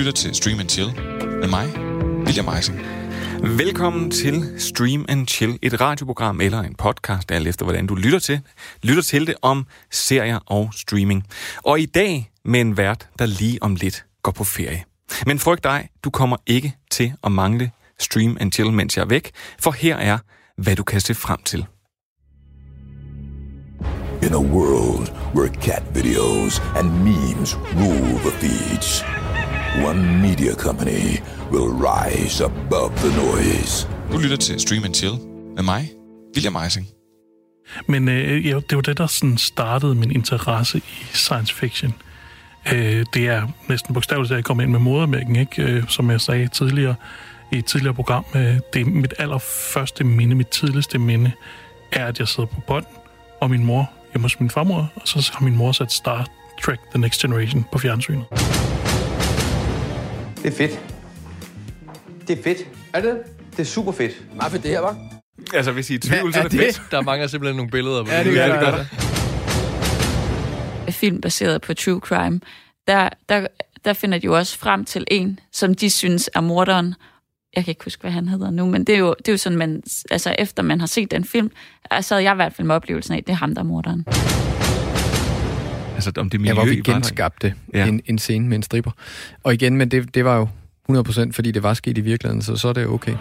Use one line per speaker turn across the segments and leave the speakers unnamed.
lytter til Stream and Chill med mig, William Eising.
Velkommen til Stream and Chill, et radioprogram eller en podcast, alt efter hvordan du lytter til, lytter til det om serier og streaming. Og i dag med en vært, der lige om lidt går på ferie. Men frygt dig, du kommer ikke til at mangle Stream and Chill, mens jeg er væk, for her er, hvad du kan se frem til.
In a world where cat videos and memes rule the feeds, one media company will rise above the noise.
Du lytter til Stream and Chill med mig, William Eising.
Men øh, ja, det var det, der sådan startede min interesse i science fiction. Øh, det er næsten bogstaveligt, at jeg kom ind med modermælken, ikke? Øh, som jeg sagde tidligere i et tidligere program. Øh, det er mit allerførste minde, mit tidligste minde, er, at jeg sidder på bånd, og min mor hjemme hos min farmor, og så har min mor sat Star Trek The Next Generation på fjernsynet.
Det er fedt. Det er fedt.
Er det?
Det er super fedt.
Meget fedt det her, var.
Altså, hvis I er i tvivl, så er det fedt.
Der mangler simpelthen nogle billeder. På
Ja, det gør det godt.
film baseret på true crime, der, der, der finder de jo også frem til en, som de synes er morderen. Jeg kan ikke huske, hvad han hedder nu, men det er jo, det er jo sådan, man, altså efter man har set den film, så havde jeg i hvert fald med oplevelsen af, at det er ham, der er morderen.
Altså, om det miljø
Ja, hvor vi genskabte
Ja.
en, en scene med en stripper. Og igen, men det, det var jo 100% fordi det var sket i virkeligheden, så så er det okay.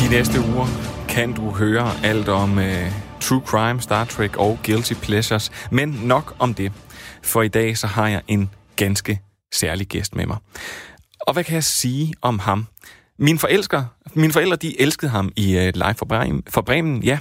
De næste uger kan du høre alt om uh, True Crime, Star Trek og Guilty Pleasures. Men nok om det. For i dag så har jeg en ganske særlig gæst med mig. Og hvad kan jeg sige om ham? Mine, forelsker, mine forældre de elskede ham i uh, Live for Bremen, for Bremen. Ja,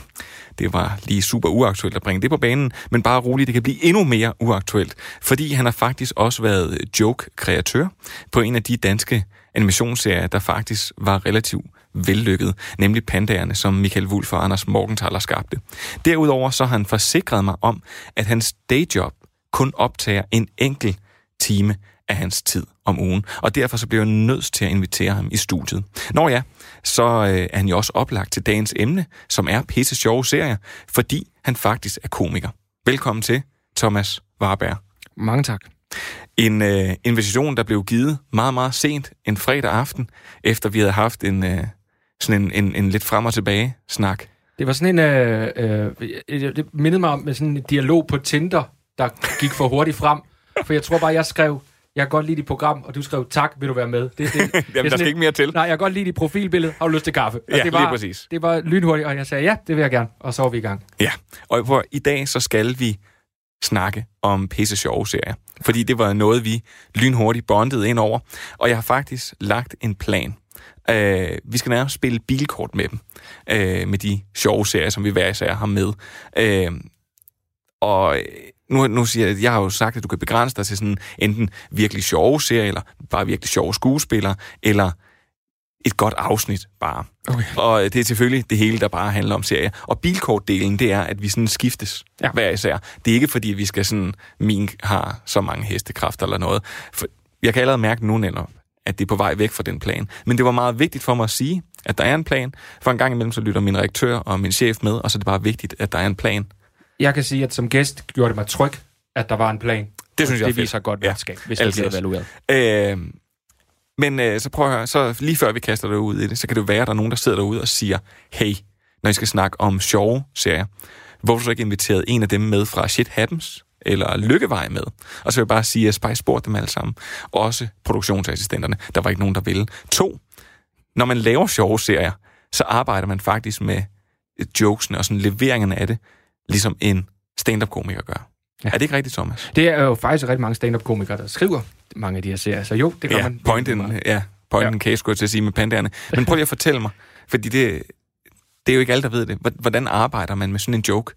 det var lige super uaktuelt at bringe det på banen, men bare roligt, det kan blive endnu mere uaktuelt, fordi han har faktisk også været joke-kreatør på en af de danske animationsserier, der faktisk var relativt vellykket, nemlig Pandaerne, som Michael Wulff og Anders Morgenthaler skabte. Derudover så har han forsikret mig om, at hans dayjob kun optager en enkelt time af hans tid om ugen, og derfor så bliver jeg nødt til at invitere ham i studiet. Når ja, så øh, er han jo også oplagt til dagens emne, som er pisse sjove serier, fordi han faktisk er komiker. Velkommen til, Thomas Warberg.
Mange tak.
En øh, invitation, der blev givet meget, meget sent en fredag aften, efter vi havde haft en, øh, sådan en, en, en lidt frem og tilbage snak.
Det var sådan en... Øh, øh, det mindede mig om med sådan en dialog på Tinder, der gik for hurtigt frem. For jeg tror bare, jeg skrev, jeg kan godt lide dit program, og du skrev, tak, vil du være med. Det, det, det,
Jamen, der skal ikke mere til.
Nej, jeg kan godt lide dit profilbillede. Har du lyst til kaffe? Og
Ja,
det var,
lige præcis.
Det var lynhurtigt, og jeg sagde, ja, det vil jeg gerne. Og så var vi i gang.
Ja, og for i dag så skal vi snakke om pisse sjove serier. Fordi det var noget, vi lynhurtigt bondede ind over. Og jeg har faktisk lagt en plan. Uh, vi skal nærmest spille bilkort med dem. Uh, med de sjove serier, som vi hver især har med. Uh, og øh, nu, nu siger jeg, jeg har jo sagt, at du kan begrænse dig til sådan enten virkelig sjove serier, eller bare virkelig sjove skuespillere, eller et godt afsnit bare.
Okay.
Og det er selvfølgelig det hele, der bare handler om serier. Og bilkortdelen, det er, at vi sådan skiftes ja. Hver især. Det er ikke, fordi vi skal sådan, min har så mange hestekræfter eller noget. For jeg kan allerede mærke nu netop, at det er på vej væk fra den plan. Men det var meget vigtigt for mig at sige, at der er en plan. For en gang imellem, så lytter min redaktør og min chef med, og så er det bare vigtigt, at der er en plan.
Jeg kan sige, at som gæst gjorde det mig tryg, at der var en plan.
Det synes jeg er
det
fedt.
viser godt
Ja.
værtskab, hvis
Altid
det bliver evalueret.
Øh, men øh, så prøv at høre, så lige før vi kaster det ud i det, så kan det være, at der er nogen, der sidder derude og siger, hey, når I skal snakke om sjove serier, hvorfor så ikke inviteret en af dem med fra Shit Happens, eller Lykkevej med? Og så vil jeg bare sige, at Spice spurgte dem alle sammen. Også produktionsassistenterne. Der var ikke nogen, der ville. To, når man laver sjove serier, så arbejder man faktisk med øh, jokesene og sådan leveringerne af det, ligesom en stand-up-komiker gør. Ja. Er det ikke rigtigt, Thomas?
Det er jo faktisk rigtig mange stand-up-komikere, der skriver mange af de her serier. Så jo, det gør
ja,
man.
pointen, ja, pointen ja. case, skulle jeg til at sige med pandaerne. Men prøv lige at fortælle mig, fordi det, det er jo ikke alle, der ved det. Hvordan arbejder man med sådan en joke?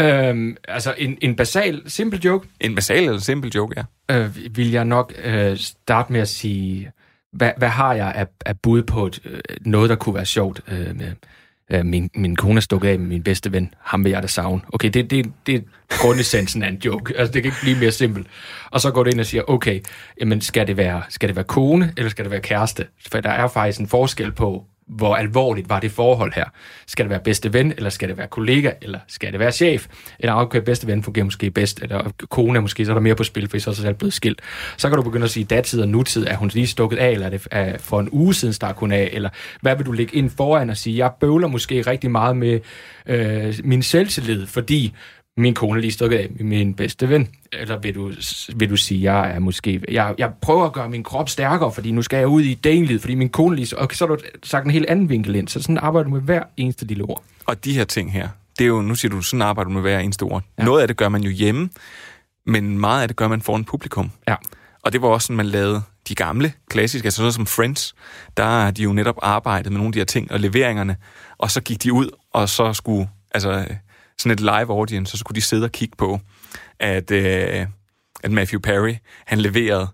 Øhm, altså en, en basal, simpel joke,
En basal eller simpel joke, ja.
øh, vil jeg nok øh, starte med at sige, hvad, hvad har jeg af, af bud på et, øh, noget, der kunne være sjovt? Øh, med, øh, min, min kone er stukket af med min bedste ven. Ham vil jeg da savne. Okay, det, det, det er grundessensen af en joke. Altså, det kan ikke blive mere simpelt. Og så går det ind og siger, okay, jamen, skal det være, skal det være kone, eller skal det være kæreste? For der er faktisk en forskel på, hvor alvorligt var det forhold her. Skal det være bedste ven, eller skal det være kollega, eller skal det være chef? Eller okay, bedste ven fungerer måske bedst, eller kone er måske, så er der mere på spil, for så er så selv blevet skilt. Så kan du begynde at sige, datid og nutid, er hun lige stukket af, eller er det er for en uge siden stak hun af, eller hvad vil du lægge ind foran og sige, jeg bøvler måske rigtig meget med øh, min selvtillid, fordi min kone lige stukket af med min bedste ven. Eller vil du, vil du sige, jeg er måske... Jeg, jeg prøver at gøre min krop stærkere, fordi nu skal jeg ud i daglivet, fordi min kone lige... Og så har du sagt en helt anden vinkel ind. Så sådan arbejder du med hver eneste lille ord.
Og de her ting her, det er jo, nu siger du, sådan arbejder du med hver eneste ord. Ja. Noget af det gør man jo hjemme, men meget af det gør man foran publikum.
Ja.
Og det var også sådan, man lavede de gamle, klassiske, altså sådan som Friends, der har de jo netop arbejdet med nogle af de her ting og leveringerne, og så gik de ud, og så skulle, altså sådan et live audience, så skulle de sidde og kigge på, at, øh, at Matthew Perry, han leverede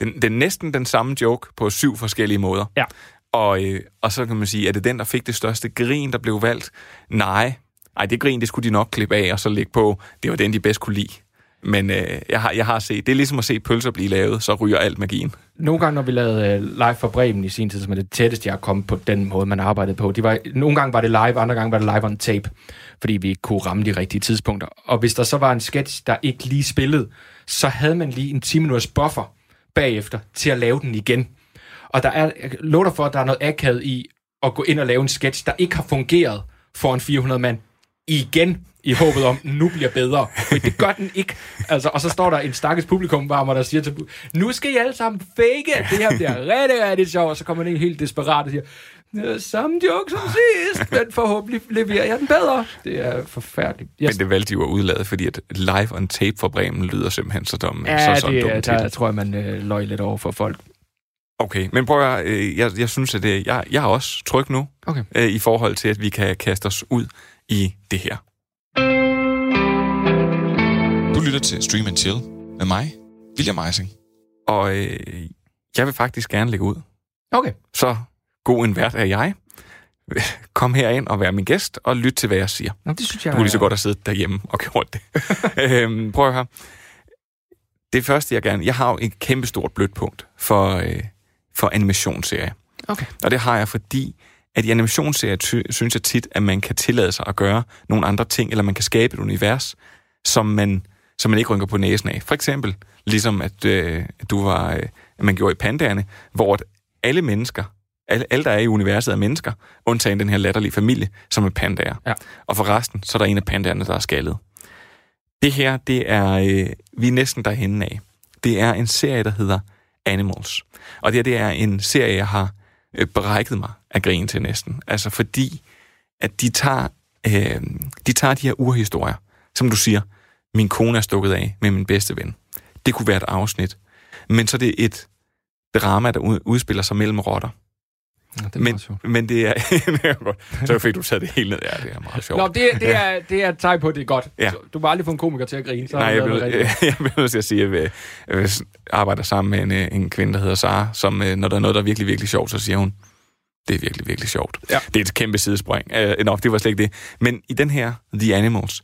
den, den næsten den samme joke på syv forskellige måder.
Ja.
Og, øh, og så kan man sige, er det den, der fik det største grin, der blev valgt? Nej. Ej, det grin, det skulle de nok klippe af, og så lægge på, det var den, de bedst kunne lide. Men øh, jeg, har, jeg har set, det er ligesom at se pølser blive lavet, så ryger alt magien.
Nogle gange, når vi lavede øh, live for Bremen i sin tid, som er det tætteste, jeg har kommet på den måde, man arbejdede på. De var, nogle gange var det live, andre gange var det live on tape, fordi vi ikke kunne ramme de rigtige tidspunkter. Og hvis der så var en sketch, der ikke lige spillede, så havde man lige en 10 minutters buffer bagefter til at lave den igen. Og der er, jeg lover for, at der er noget akavet i at gå ind og lave en sketch, der ikke har fungeret for en 400 mand igen i håbet om, nu bliver bedre. Men det gør den ikke. Altså, og så står der en stakkels publikum varmer, der siger til nu skal I alle sammen fake, det her bliver rigtig, rigtig sjovt. Og så kommer den en helt desperat og siger, samme joke som sidst, men forhåbentlig leverer jeg den bedre. Det er forfærdeligt.
Yes. Men det valgte jo at udlade, fordi at live on tape for Bremen lyder simpelthen så dumt.
Ja,
så, så
det,
dum
der,
titel.
tror jeg, man øh, løg lidt over for folk.
Okay, men prøv at øh, jeg, jeg synes, at det, jeg, jeg er også tryg nu,
Okay.
øh, i forhold til, at vi kan kaste os ud i det her.
Du lytter til Stream and Chill med mig, William Eising.
Og øh, jeg vil faktisk gerne lægge ud.
Okay.
Så god en vært er jeg. Kom herind og vær min gæst, og lyt til, hvad jeg siger.
Nå, det synes jeg...
Du kunne lige så godt have siddet derhjemme og gjort det. øhm, prøv at høre. Det første, jeg gerne... Jeg har jo et kæmpestort blødt punkt for, øh, for animationsserier.
Okay.
Og det har jeg, fordi at i animationsserier ty- synes jeg tit, at man kan tillade sig at gøre nogle andre ting, eller man kan skabe et univers, som man, som man ikke rynker på næsen af. For eksempel, ligesom at øh, du var, øh, man gjorde i Pandaerne, hvor alle mennesker, alle, alle der er i universet er mennesker, undtagen den her latterlige familie, som er pandaer.
Ja.
Og for resten, så er der en af pandaerne, der er skaldet. Det her, det er, øh, vi er næsten derhen af. Det er en serie, der hedder Animals. Og det her, det er en serie, jeg har øh, brækket mig af grin til næsten. Altså fordi, at de tager, øh, de tager de her urhistorier, som du siger, min kone er stukket af med min bedste ven. Det kunne være et afsnit. Men så er det et drama, der ud- udspiller sig mellem rotter.
Ja, det er
Men, men det er... det er godt. så fik du taget det helt ned. Ja, det er meget sjovt.
Nå, det, det, er, det er et tegn på, at det er godt.
Ja.
Du må aldrig få en komiker til at grine. Så
Nej, jeg
det rigtigt.
jeg, bliver nødt til at sige, at jeg, jeg arbejder sammen med en, øh, en kvinde, der hedder Sara, som øh, når der er noget, der er virkelig, virkelig sjovt, så siger hun, det er virkelig, virkelig sjovt.
Ja.
Det er et kæmpe sidespring. Uh, nå, det var slet ikke det. Men i den her The Animals,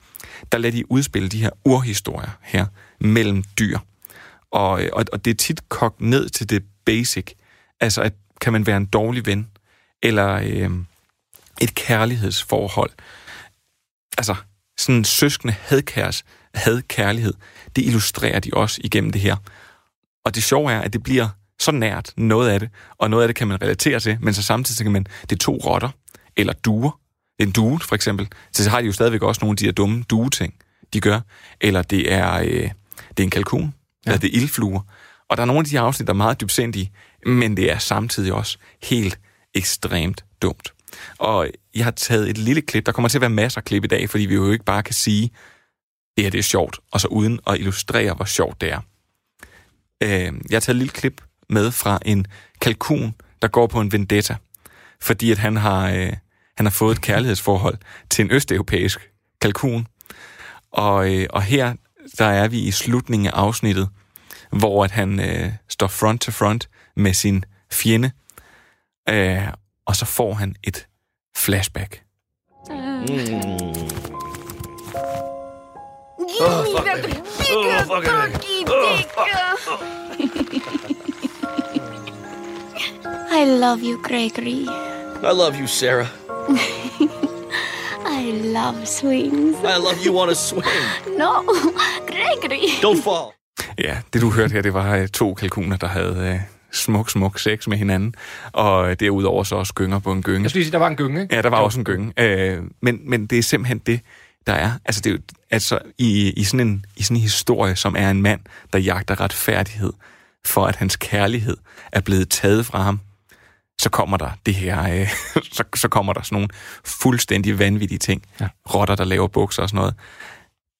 der lader de udspille de her urhistorier her mellem dyr. Og, øh, og, og det er tit kogt ned til det basic. Altså, at kan man være en dårlig ven? Eller øh, et kærlighedsforhold? Altså, sådan søskende hadkærs, hadkærlighed, det illustrerer de også igennem det her. Og det sjove er, at det bliver så nært noget af det, og noget af det kan man relatere til, men så samtidig så kan man, det er to rotter, eller duer, en due for eksempel, så har de jo stadigvæk også nogle af de her dumme due-ting, de gør, eller det er, øh, det er en kalkun, ja. eller det er ildfluer, og der er nogle af de her afsnit, der er meget dybsindige, men det er samtidig også helt ekstremt dumt. Og jeg har taget et lille klip, der kommer til at være masser af klip i dag, fordi vi jo ikke bare kan sige, det her det er sjovt, og så uden at illustrere, hvor sjovt det er. Øh, jeg har taget et lille klip med fra en kalkun, der går på en vendetta, fordi at han har, øh, han har fået et kærlighedsforhold til en østeuropæisk kalkun. Og, øh, og her, der er vi i slutningen af afsnittet, hvor at han øh, står front to front med sin fjende, øh, og så får han et flashback.
I love you, Gregory. I love you, Sarah.
I love swings.
I love you on a swing.
No, Gregory.
Don't fall.
Ja, det du hørte her, det var øh, to kalkuner, der havde øh, smuk, smuk sex med hinanden. Og øh, derudover så også gynger på en gynge.
Jeg skulle sige, der var en gynge, ikke?
Ja, der var også en gynge. Øh, men, men det er simpelthen det, der er. Altså, det er jo, altså i, i, sådan en, i sådan en historie, som er en mand, der jagter retfærdighed, for at hans kærlighed er blevet taget fra ham, så kommer der det her, øh, så, så kommer der sådan nogle fuldstændig vanvittige ting. Ja. Rotter, der laver bukser og sådan noget.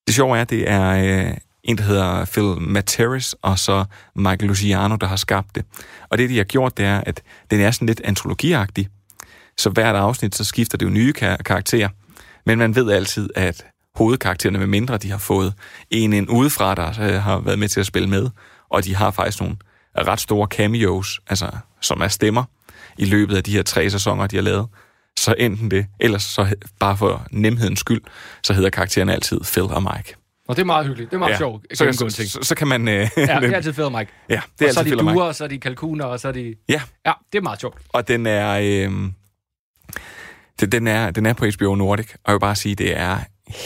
Det sjove er, det er øh, en, der hedder Phil Materis, og så Michael Luciano, der har skabt det. Og det, de har gjort, det er, at den er sådan lidt antologiagtig. Så hvert afsnit, så skifter det jo nye kar- karakterer. Men man ved altid, at hovedkaraktererne, med mindre de har fået en en udefra, der øh, har været med til at spille med, og de har faktisk nogle ret store cameos, altså som er stemmer, i løbet af de her tre sæsoner, de har lavet, så enten det, ellers så bare for nemhedens skyld, så hedder karaktererne altid Phil og Mike.
Og det er meget hyggeligt. Det er meget ja. sjovt.
Så, så,
ting.
så, så kan man... Øh,
Ja, det er altid fedt, Mike.
Ja, det er
og så er de
Phil og
duer, og så er de kalkuner, og så er de...
Ja.
Ja, det er meget sjovt.
Og den er, øh, det, den er, den er på HBO Nordic, og jeg vil bare sige, det er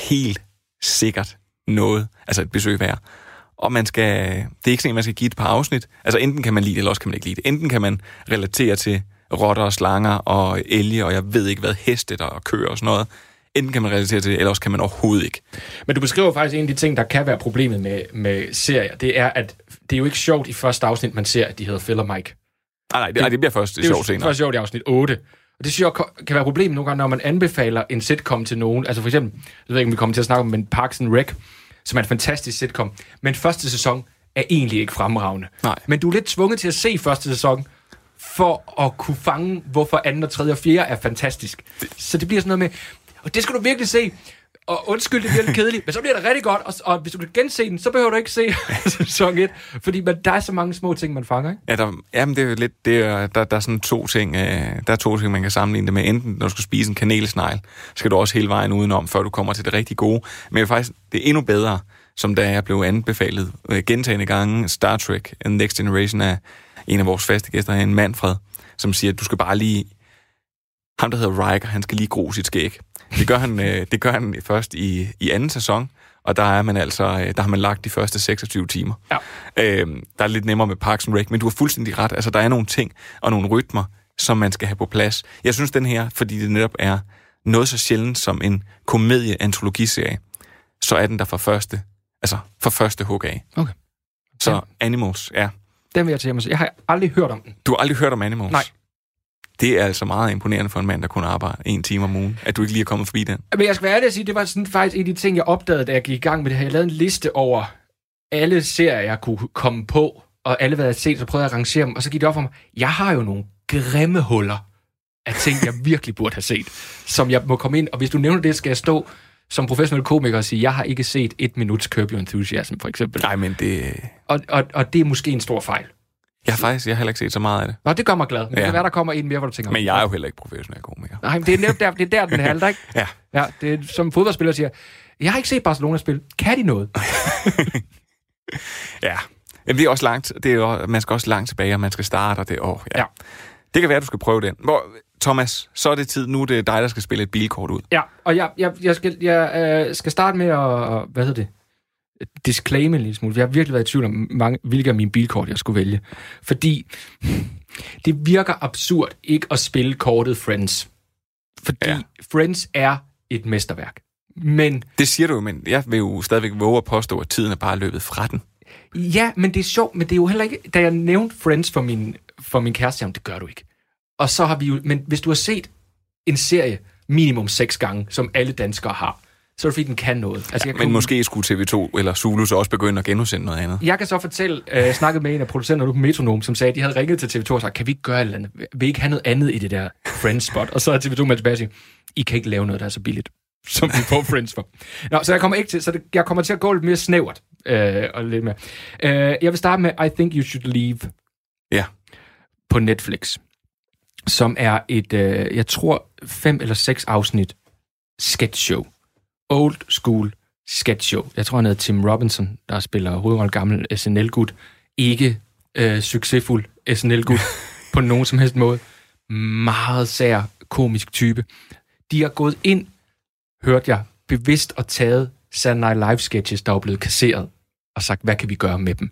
helt sikkert noget, altså et besøg værd. Og man skal, det er ikke sådan, at man skal give et par afsnit. Altså enten kan man lide det, eller også kan man ikke lide det. Enten kan man relatere til rotter og slanger og elge, og jeg ved ikke hvad, heste der og køer og sådan noget. Enten kan man relatere til det, eller også kan man overhovedet ikke.
Men du beskriver faktisk en af de ting, der kan være problemet med, med serier. Det er, at det er jo ikke sjovt i første afsnit, man ser, at de hedder Phil og Mike.
Nej, nej, det, nej, det bliver først
Det er jo
sjovt senere.
først sjovt i afsnit 8. Og det synes jeg kan være problemet nogle gange, når man anbefaler en sitcom til nogen. Altså for eksempel, jeg ved ikke, om vi kommer til at snakke om, men Parks and Rec, som er en fantastisk sitcom. Men første sæson er egentlig ikke fremragende.
Nej.
Men du er lidt tvunget til at se første sæson, for at kunne fange, hvorfor anden og tredje og fjerde er fantastisk. Så det bliver sådan noget med, og det skal du virkelig se. Og undskyld, det bliver lidt kedeligt, men så bliver det rigtig godt. Og, og hvis du kan gense den, så behøver du ikke se sæson 1. Fordi man, der er så mange små ting, man fanger, ikke?
Ja, der, jamen det er jo lidt, det er, der, der er sådan to ting, øh, der er to ting, man kan sammenligne det med. Enten når du skal spise en kanelsnegl, skal du også hele vejen udenom, før du kommer til det rigtig gode. Men faktisk, det er endnu bedre, som da jeg blev anbefalet øh, gentagende gange, Star Trek, The Next Generation af en af vores faste gæster, en Manfred, som siger, at du skal bare lige, ham der hedder Riker, han skal lige gro sit skæg. Det gør han, øh, det gør han først i, i anden sæson, og der er man altså, øh, der har man lagt de første 26 timer.
Ja.
Øh, der er lidt nemmere med Parks and Rec, men du har fuldstændig ret. Altså, der er nogle ting og nogle rytmer, som man skal have på plads. Jeg synes, den her, fordi det netop er noget så sjældent som en komedie-antologiserie, så er den der fra første, altså fra første hug af.
Okay.
Så
Ja.
Animals, ja.
Den vil jeg til se. Jeg har aldrig hørt om den.
Du har aldrig hørt om Animals?
Nej.
Det er altså meget imponerende for en mand, der kun arbejder en time om ugen, at du ikke lige er kommet forbi den.
Men jeg skal være ærlig at sige, det var sådan faktisk en af de ting, jeg opdagede, da jeg gik i gang med det her. Jeg lavede en liste over alle serier, jeg kunne komme på, og alle, hvad jeg havde set, så prøvede jeg at rangere dem, og så gik det op for mig, jeg har jo nogle grimme huller af ting, jeg virkelig burde have set, som jeg må komme ind, og hvis du nævner det, skal jeg stå som professionel komiker og sige, jeg har ikke set et minuts Curb Your Enthusiasm, for eksempel.
Nej, men det...
Og, og, og det er måske en stor fejl.
Jeg har faktisk jeg har heller ikke set så meget af det.
Nå, det gør mig glad. Men ja. det kan være, der kommer en mere, hvor du tænker...
Men jeg er jo heller ikke professionel komiker.
Nej, men det er netop der, det er der den halter, ikke?
Ja.
Ja, det er, som fodboldspiller siger, jeg har ikke set Barcelona spille. Kan de noget?
Ja. Jamen, det er også langt. Det er jo, man skal også langt tilbage, og man skal starte, og det åh, ja.
Ja.
Det kan være, du skal prøve den. Hvor, Thomas, så er det tid. Nu er det dig, der skal spille et bilkort ud.
Ja, og jeg, jeg, jeg, skal, jeg øh, skal starte med at, hvad hedder det, disclaime en lille smule. Jeg har virkelig været i tvivl om, mange, hvilke af mine bilkort, jeg skulle vælge. Fordi det virker absurd ikke at spille kortet Friends. Fordi ja.
Ja.
Friends er et mesterværk. Men
Det siger du jo, men jeg vil jo stadigvæk våge at påstå, at tiden er bare løbet fra den.
Ja, men det er sjovt, men det er jo heller ikke... Da jeg nævnte Friends for min, for min kæreste, jamen, det gør du ikke. Og så har vi jo... Men hvis du har set en serie minimum seks gange, som alle danskere har, så er det fordi, den kan noget. Altså, jeg
Men
kunne-
måske skulle TV2 eller Zulu så også begynde at genudsende noget andet.
Jeg kan så fortælle, øh, jeg snakkede med en af producenterne på Metronom, som sagde, at de havde ringet til TV2 og sagt, kan vi ikke gøre et eller andet? Vil I ikke have noget andet i det der Friends-spot? Og så er TV2 med tilbage og siger, I kan ikke lave noget, der er så billigt, som vi får Friends for. Nå, så jeg kommer ikke til, så det, jeg kommer til at gå lidt mere snævert. Øh, og lidt mere. Øh, jeg vil starte med I Think You Should Leave
Ja.
på Netflix, som er et, øh, jeg tror, fem eller seks afsnit sketch show. Old school sketch show. Jeg tror, han hedder Tim Robinson, der spiller hovedrollen gammel SNL-gut. Ikke øh, succesfuld SNL-gut på nogen som helst måde. Meget sær komisk type. De har gået ind, hørte jeg, bevidst og taget Saturday Night Live sketches, der er blevet kasseret, og sagt, hvad kan vi gøre med dem?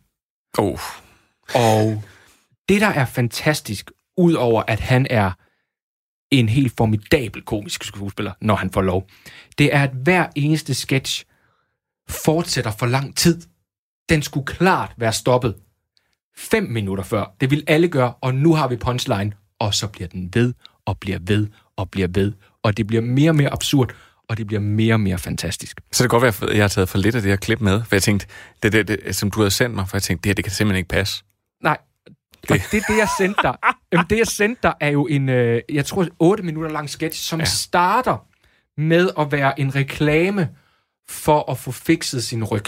Oh.
Og det, der er fantastisk, udover at han er en helt formidabel komisk skuespiller, når han får lov, det er, at hver eneste sketch fortsætter for lang tid. Den skulle klart være stoppet fem minutter før. Det vil alle gøre, og nu har vi punchline, og så bliver den ved, og bliver ved, og bliver ved, og det bliver mere og mere absurd, og det bliver mere og mere fantastisk.
Så det kan godt være, at jeg har taget for lidt af det her klip med, for jeg tænkte, det, det, det som du havde sendt mig, for jeg tænkte, det her, det kan simpelthen ikke passe.
Det, og det, det jeg sendte dig, jamen, det jeg sendte dig er jo en, øh, jeg tror, 8 minutter lang sketch, som ja. starter med at være en reklame for at få fikset sin ryg.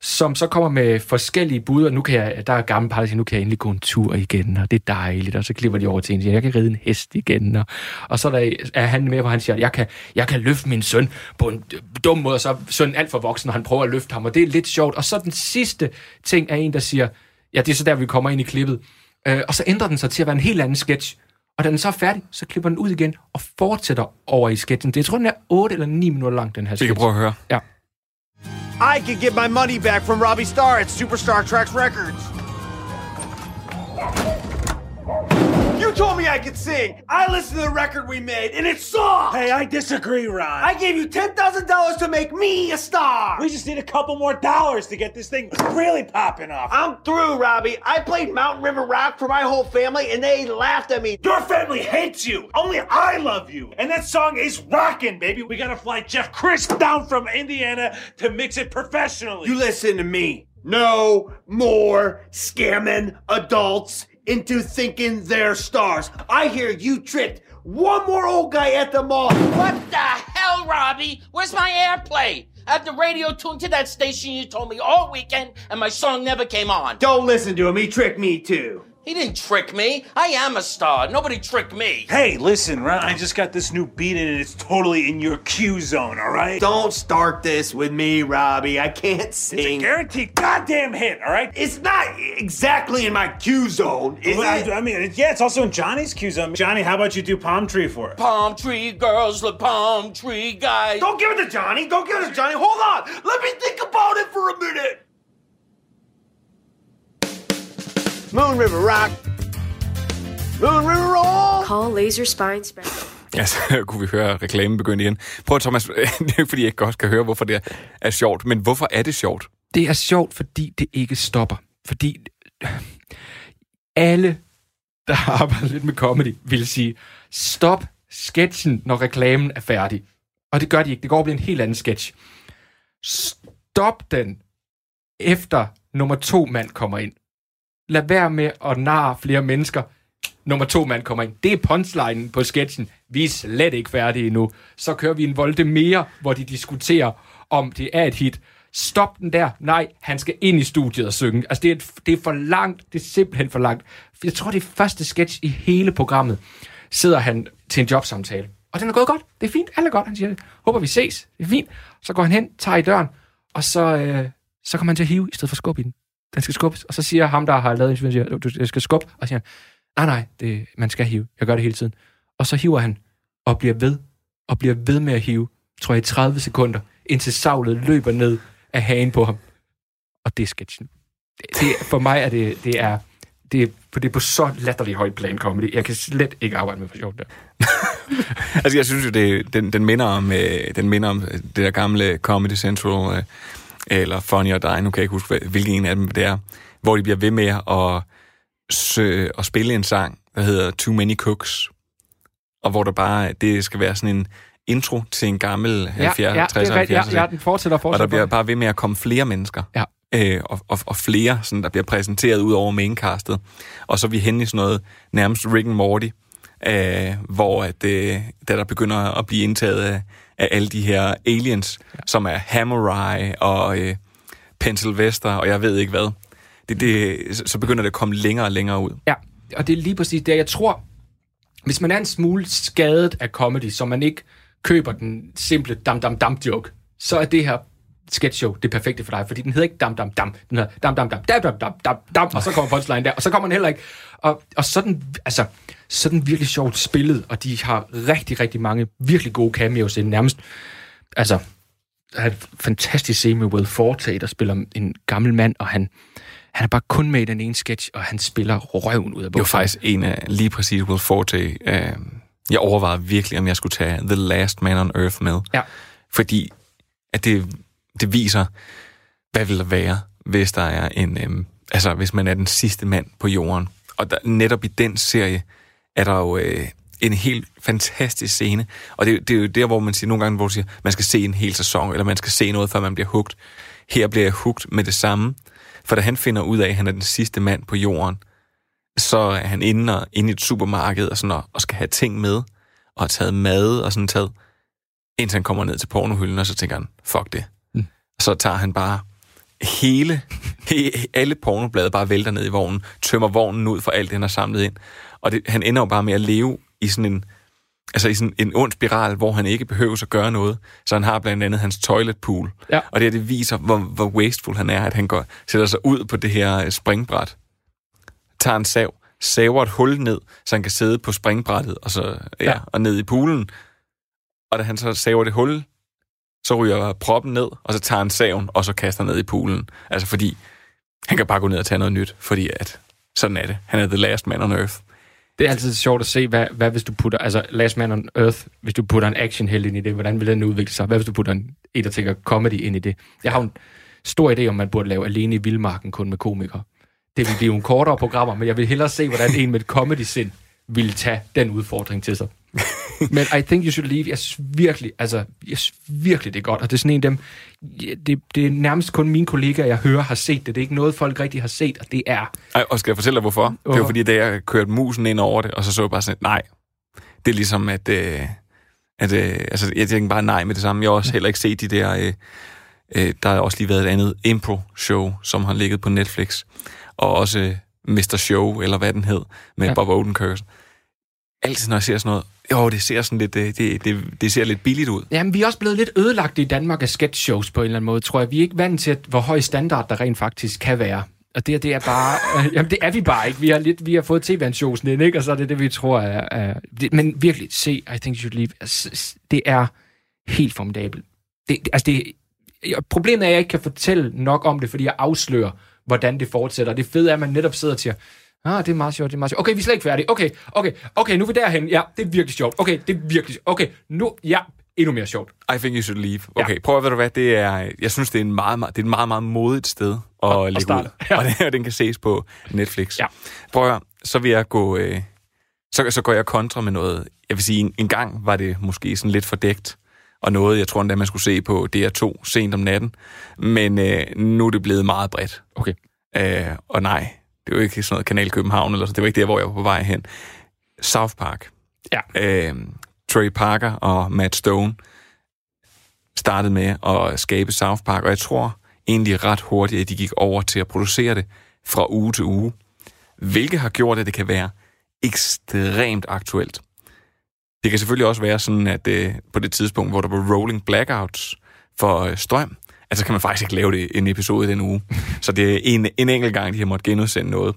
Som så kommer med forskellige bud, og nu kan jeg, der er gammel par, der siger, nu kan jeg endelig gå en tur igen, og det er dejligt, og så klipper de over til en, og siger, jeg kan ride en hest igen, og, og så er, der, er han med, hvor han siger, jeg kan, jeg kan løfte min søn på en dum måde, og så er sønnen alt for voksen, og han prøver at løfte ham, og det er lidt sjovt. Og så den sidste ting er en, der siger, ja, det er så der, vi kommer ind i klippet, øh, og så ændrer den sig til at være en helt anden sketch, og da den så er færdig, så klipper den ud igen og fortsætter over i sketchen. Det, jeg tror, den er 8 eller 9 minutter lang, den her sketch.
Vi kan prøve at høre.
Ja.
I can get my money back from Robbie Starr at Superstar Tracks Records. You told me I could sing. I listened to the record we made, and it sucks.
Hey, I disagree, Ron.
I gave you ten thousand dollars to make me a star.
We just need a couple more dollars to get this thing really popping off.
I'm through, Robbie. I played Mountain River Rock for my whole family, and they laughed at me.
Your family hates you. Only I love you. And that song is rocking, baby. We gotta fly Jeff Crisp down from Indiana to mix it professionally.
You listen to me. No more scamming adults into thinking they're stars. I hear you tricked one more old guy at the mall.
What the hell, Robbie? Where's my airplay? I have the radio tuned to that station you told me all weekend, and my song never came on.
Don't listen to him. He tricked me too.
He didn't trick me. I am a star. Nobody tricked me.
Hey, listen, Ron, I just got this new beat in and it's totally in your cue zone, all right?
Don't start this with me, Robbie. I can't sing.
It's a guaranteed goddamn hit, all right?
It's not exactly in my cue zone, is
well,
it?
I, I mean, yeah, it's also in Johnny's cue zone. Johnny, how about you do Palm Tree for it?
Palm tree girls, the palm tree guys.
Don't give it to Johnny. Don't give it to Johnny. Hold on. Let me think about it for a minute. Moon River Rock. Moon River Roll.
Call Laser Spine Special.
Ja, så kunne vi høre reklamen begynde igen. Prøv Thomas, det er ikke fordi, jeg godt kan høre, hvorfor det er sjovt, men hvorfor er det sjovt?
Det er sjovt, fordi det ikke stopper. Fordi alle, der har arbejdet lidt med comedy, vil sige, stop sketchen, når reklamen er færdig. Og det gør de ikke. Det går at blive en helt anden sketch. Stop den, efter nummer to mand kommer ind. Lad være med at narre flere mennesker. Nummer to mand kommer ind. Det er punchlinen på sketchen. Vi er slet ikke færdige endnu. Så kører vi en volte mere, hvor de diskuterer, om det er et hit. Stop den der. Nej, han skal ind i studiet og synge. Altså, det er, et, det er for langt. Det er simpelthen for langt. Jeg tror, det er første sketch i hele programmet. Sidder han til en jobsamtale. Og den er gået godt. Det er fint. Alt er godt. Han siger, håber vi ses. Det er fint. Så går han hen, tager i døren, og så, øh, så kommer han til at hive, i stedet for skub i den. Den skal skubbes. Og så siger ham, der har lavet interviewet, siger, du, jeg skal skubbe. Og siger han, nej, nej, det, man skal hive. Jeg gør det hele tiden. Og så hiver han, og bliver ved, og bliver ved med at hive, tror jeg, i 30 sekunder, indtil savlet løber ned af hagen på ham. Og det er sketchen. Det, det, for mig er det, det er, det er, for det er på så latterlig højt plan comedy. Jeg kan slet ikke arbejde med for sjovt der.
altså, jeg synes jo, det, den, den, minder om, øh, den minder om øh, det der gamle Comedy Central, øh, eller Funny or Die, nu kan jeg ikke huske, hvilken en af dem det er, hvor de bliver ved med at, sø, at spille en sang, der hedder Too Many Cooks, og hvor der bare, det skal være sådan en intro til en gammel 70'er,
ja, ja, 60'er, 70'er. Ja, ja, den fortsætter, fortsætter.
Og der bliver bare ved med at komme flere mennesker.
Ja.
Øh, og, og, og flere, sådan, der bliver præsenteret ud over maincastet. Og så er vi henne i sådan noget nærmest Rick and Morty, øh, hvor at, øh, da der begynder at blive indtaget af, af alle de her aliens, ja. som er Hamurai og øh, Pennsylvester, og jeg ved ikke hvad. Det, det, så begynder det at komme længere og længere ud.
Ja, og det er lige præcis det, jeg tror, hvis man er en smule skadet af comedy, så man ikke køber den simple dam-dam-dam-joke, så er det her sketch show det perfekte for dig, fordi den hedder ikke dam dam dam, den hedder dam dam dam dam dam dam dam dam, og så kommer punchline der, og så kommer den heller ikke. Og, og sådan, altså, sådan virkelig sjovt spillet, og de har rigtig, rigtig mange virkelig gode cameos ind. Nærmest, altså, der er et fantastisk scene med Will Forte, der spiller en gammel mand, og han, han er bare kun med i den ene sketch, og han spiller røven ud af
Det var
bukserne.
faktisk en af lige præcis Will Forte. Øh, jeg overvejede virkelig, om jeg skulle tage The Last Man on Earth med.
Ja.
Fordi at det, det viser, hvad vil der være, hvis der er en, øhm, altså hvis man er den sidste mand på jorden. Og der, netop i den serie er der jo øh, en helt fantastisk scene. Og det, det er jo der, hvor man siger nogle gange, hvor man siger, man skal se en hel sæson, eller man skal se noget, før man bliver hugt. Her bliver jeg hugt med det samme. For da han finder ud af, at han er den sidste mand på jorden, så er han inde, og, inde i et supermarked og, sådan, og, og skal have ting med, og har taget mad og sådan taget, indtil han kommer ned til pornohylden, og så tænker han, fuck det. Mm. Så tager han bare hele, he, alle pornoblade bare vælter ned i vognen, tømmer vognen ud for alt, det, han har samlet ind. Og det, han ender jo bare med at leve i sådan en, altså i sådan en ond spiral, hvor han ikke behøver at gøre noget. Så han har blandt andet hans toilet pool.
Ja.
Og det, det viser, hvor, hvor wasteful han er, at han går, sætter sig ud på det her øh, springbræt, tager en sav, saver et hul ned, så han kan sidde på springbrættet og, så, Ja.
ja.
og ned i poolen. Og da han så saver det hul, så ryger proppen ned, og så tager han saven, og så kaster ned i poolen. Altså fordi, han kan bare gå ned og tage noget nyt, fordi at sådan er det. Han er the last man on earth.
Det er altid sjovt at se, hvad, hvad hvis du putter, altså Last Man on Earth, hvis du putter en action held ind i det, hvordan vil den udvikle sig? Hvad hvis du putter en, et, der tænker comedy ind i det? Jeg har en stor idé om, man burde lave Alene i Vildmarken kun med komikere. Det vil blive en kortere programmer, men jeg vil hellere se, hvordan en med et comedy-sind ville tage den udfordring til sig. men I Think You Should Leave, jeg synes virkelig, altså, jeg synes virkelig, det er godt, og det er sådan en af dem, det, det er nærmest kun mine kollegaer, jeg hører, har set det. Det er ikke noget, folk rigtig har set, og det er
Ej, og skal jeg fortælle dig, hvorfor? Det
Hvorfor?
var fordi, da jeg kørte musen ind over det, og så så jeg bare sådan, nej, det er ligesom, at, øh, at øh, altså, jeg tænkte bare nej med det samme. Jeg har også heller ikke set de der, øh, øh, der har også lige været et andet impro-show, som har ligget på Netflix, og også øh, Mr. Show, eller hvad den hed, med
ja.
Bob Odenkirk. Altid, når jeg ser sådan noget, jo, det ser sådan lidt, det, det, det, det ser lidt billigt ud.
Jamen, vi er også blevet lidt ødelagt i Danmark af sketch shows på en eller anden måde, tror jeg. Vi er ikke vant til, at, hvor høj standard der rent faktisk kan være. Og det, det er bare... Øh, jamen, det er vi bare ikke. Vi har, lidt, vi har fået tv-shows ind, ikke? Og så er det det, vi tror er... er det, men virkelig, se, I Think You Should Leave. Det er helt formidabelt. Det, altså, det, problemet er, at jeg ikke kan fortælle nok om det, fordi jeg afslører, hvordan det fortsætter. Det fede er, at man netop sidder og siger, Ah, det er meget sjovt, det er meget sjovt. Okay, vi er slet ikke færdige. Okay, okay, okay, nu er vi derhen. Ja, det er virkelig sjovt. Okay, det er virkelig Okay, nu, ja, endnu mere sjovt.
I think you should leave. Okay, ja. prøv at ved du hvad, det er, jeg synes, det er, en meget, meget, det er et meget, meget modigt sted at, at lægge
starte.
ud. Ja. Og, det, og den kan ses på Netflix.
Ja.
Prøv at så vil jeg gå, øh, så, så går jeg kontra med noget. Jeg vil sige, en, en gang var det måske sådan lidt fordækt, og noget, jeg tror endda, man skulle se på DR2 sent om natten. Men øh, nu er det blevet meget bredt.
Okay.
Øh, og nej, det er jo ikke sådan noget Kanal København, eller så. det var ikke der, hvor jeg var på vej hen. South Park.
Ja.
Øh, Trey Parker og Matt Stone startede med at skabe South Park, og jeg tror egentlig ret hurtigt, at de gik over til at producere det fra uge til uge, hvilket har gjort, at det kan være ekstremt aktuelt. Det kan selvfølgelig også være sådan, at øh, på det tidspunkt, hvor der var rolling blackouts for øh, strøm, altså kan man faktisk ikke lave det en episode i den uge. Så det er en, en enkelt gang, de har måttet genudsende noget.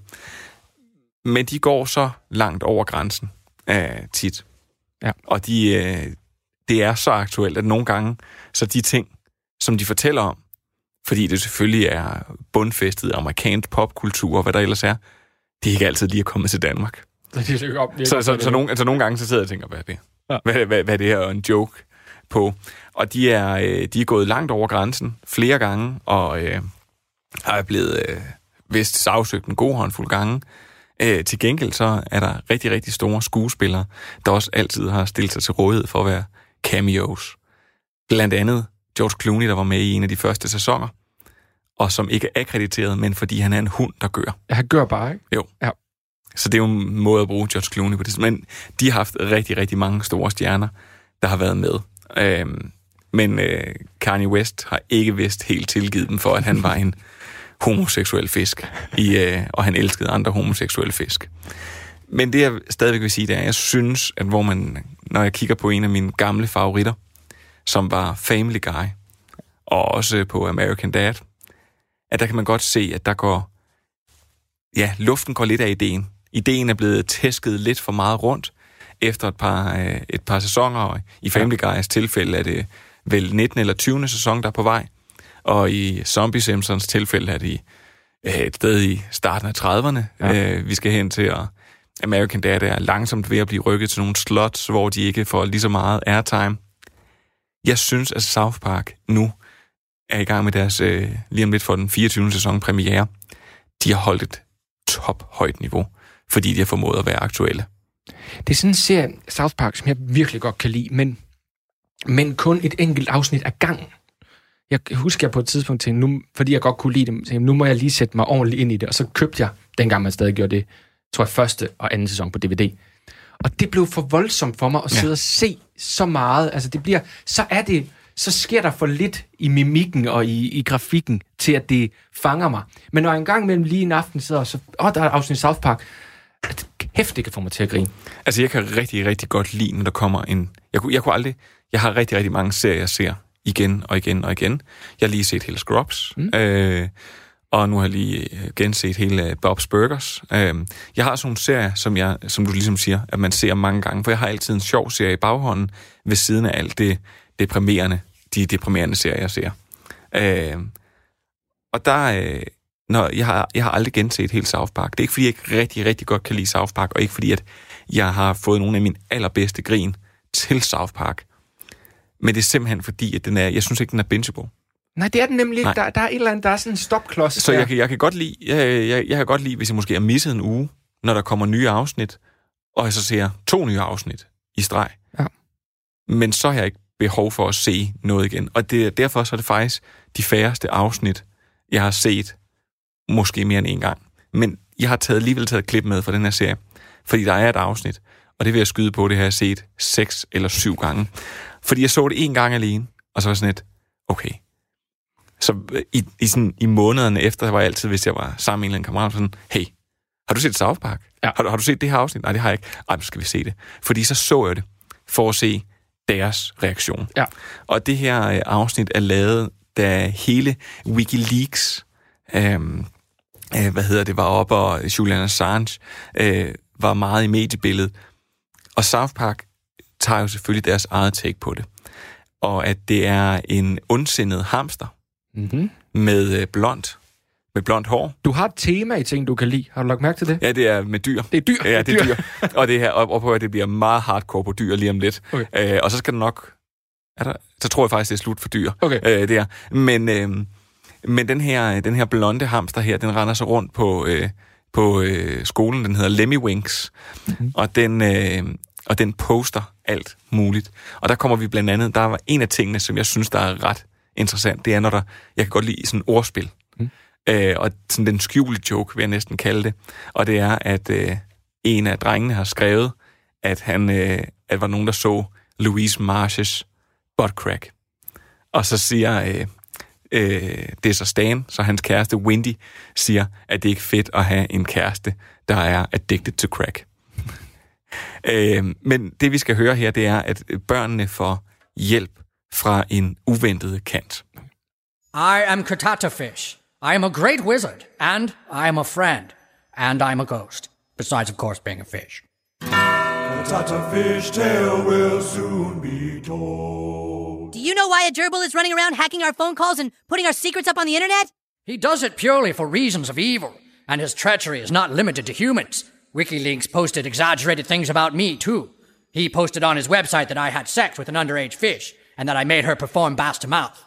Men de går så langt over grænsen øh, tit.
Ja.
Og de, øh, det er så aktuelt, at nogle gange, så de ting, som de fortæller om, fordi det selvfølgelig er bundfæstet amerikansk popkultur og hvad der ellers er, det er ikke altid lige at komme til Danmark.
Så, er godt,
Så, så, så, nogle, altså nogle gange så sidder jeg og tænker, hvad er det?
Ja.
Hvad, hvad, hvad er det her en joke på? Og de er, øh, de er gået langt over grænsen flere gange, og øh, er blevet øh, vist sagsøgt en god håndfuld gange. Øh, til gengæld så er der rigtig, rigtig store skuespillere, der også altid har stillet sig til rådighed for at være cameos. Blandt andet George Clooney, der var med i en af de første sæsoner, og som ikke er akkrediteret, men fordi han er en hund, der gør.
Ja, han gør bare, ikke?
Jo.
Ja.
Så det er jo en måde at bruge George Clooney på det. Men de har haft rigtig, rigtig mange store stjerner, der har været med. Øhm, men øh, Kanye West har ikke vist helt tilgivet dem for, at han var en homoseksuel fisk, i, øh, og han elskede andre homoseksuelle fisk. Men det, jeg stadigvæk vil sige, det er, at jeg synes, at hvor man, når jeg kigger på en af mine gamle favoritter, som var Family Guy, og også på American Dad, at der kan man godt se, at der går ja, luften går lidt af ideen ideen er blevet tæsket lidt for meget rundt efter et par, øh, et par sæsoner. Og I Family Guys tilfælde er det vel 19. eller 20. sæson, der er på vej. Og i Zombie Simpsons tilfælde er det øh, et sted i starten af 30'erne. Ja. Øh, vi skal hen til at American Dad er langsomt ved at blive rykket til nogle slots, hvor de ikke får lige så meget airtime. Jeg synes, at South Park nu er i gang med deres, øh, lige om lidt for den 24. sæson premiere. De har holdt et top højt niveau, fordi de har formået at være aktuelle.
Det er sådan en serie, South Park, som jeg virkelig godt kan lide, men, men kun et enkelt afsnit af gangen. Jeg husker jeg på et tidspunkt til, nu, fordi jeg godt kunne lide dem, så nu må jeg lige sætte mig ordentligt ind i det, og så købte jeg, dengang man stadig gjorde det, tror jeg, første og anden sæson på DVD. Og det blev for voldsomt for mig at sidde ja. og se så meget. Altså det bliver, så er det, så sker der for lidt i mimikken og i, i grafikken til, at det fanger mig. Men når jeg engang mellem lige en aften sidder og så, åh, der er afsnit South Park, det kan få mig til at grine.
Altså, jeg kan rigtig, rigtig godt lide, når der kommer en... Jeg kunne, jeg kunne aldrig... Jeg har rigtig, rigtig mange serier, jeg ser igen og igen og igen. Jeg har lige set hele Scrubs. Mm. Øh, og nu har jeg lige øh, genset hele øh, Bob's Burgers. Øhm, jeg har sådan nogle serier, som, jeg, som du ligesom siger, at man ser mange gange, for jeg har altid en sjov serie i baghånden, ved siden af alt det deprimerende, de deprimerende serier, jeg ser. Øhm, og der, øh, når jeg har, jeg har aldrig genset hele South Park. Det er ikke, fordi jeg ikke rigtig, rigtig godt kan lide South Park, og ikke fordi, at jeg har fået nogle af mine allerbedste grin til South Park. Men det er simpelthen fordi, at den er, jeg synes ikke, den er bingeable.
Nej, det er den nemlig ikke. Der, der er et eller andet, der er sådan en stopklods.
Så jeg, jeg, kan godt lide, jeg, jeg, jeg kan godt lide, hvis jeg måske har misset en uge, når der kommer nye afsnit, og jeg så ser to nye afsnit i streg.
Ja.
Men så har jeg ikke behov for at se noget igen. Og det, derfor så er det faktisk de færreste afsnit, jeg har set, måske mere end en gang. Men jeg har taget, alligevel taget klip med fra den her serie, fordi der er et afsnit, og det vil jeg skyde på, det har jeg set seks eller syv gange. Fordi jeg så det en gang alene, og så var sådan et, okay, så øh, i, i, sådan, i månederne efter, var jeg altid, hvis jeg var sammen med en eller anden kammerat, sådan, hey, har du set South Park?
Ja.
Har, du, har du set det her afsnit? Nej, det har jeg ikke. Ej, så skal vi se det. Fordi så så jeg det, for at se deres reaktion.
Ja.
Og det her øh, afsnit er lavet, da hele Wikileaks, øh, øh, hvad hedder det, var op, og Julian Assange øh, var meget i mediebilledet. Og South Park tager jo selvfølgelig deres eget take på det. Og at det er en ondsindet hamster,
mm-hmm.
med øh, blond med blondt hår.
Du har et tema i ting, du kan lide. Har du lagt mærke til det?
Ja, det er med dyr.
Det er dyr.
Ja, det er dyr. og det her, og, og på at det bliver meget hardcore på dyr lige om lidt.
Okay.
Øh, og så skal det nok... Er der, så tror jeg faktisk, det er slut for dyr.
Okay.
Øh, det er. Men, øh, men den her, den her blonde hamster her, den render så rundt på, øh, på øh, skolen. Den hedder Lemmy Winks. Mm-hmm. Og den... Øh, og den poster alt muligt. Og der kommer vi blandt andet, der var en af tingene, som jeg synes, der er ret interessant, det er, når der, jeg kan godt lide sådan ordspil. Mm. Øh, og sådan den skjulte joke, vil jeg næsten kalde det. Og det er, at øh, en af drengene har skrevet, at han øh, at var nogen, der så Louise Marshes butt crack. Og så siger, øh, øh, det er så Stan, så hans kæreste Wendy siger, at det ikke er fedt at have en kæreste, der er addicted to crack. øh, men det vi skal høre her, det er, at børnene får hjælp fra en uventet kant.
I am Katata Fish. I am a great wizard, and I am a friend, and I'm a ghost. Besides, of course, being a fish.
Katata Fish tale will soon be told.
Do you know why a gerbil is running around hacking our phone calls and putting our secrets up on the internet?
He does it purely for reasons of evil, and his treachery is not limited to humans. WikiLeaks posted exaggerated things about me, too. He posted on his website that I had sex with an underage fish, and that I made her perform bass to mouth.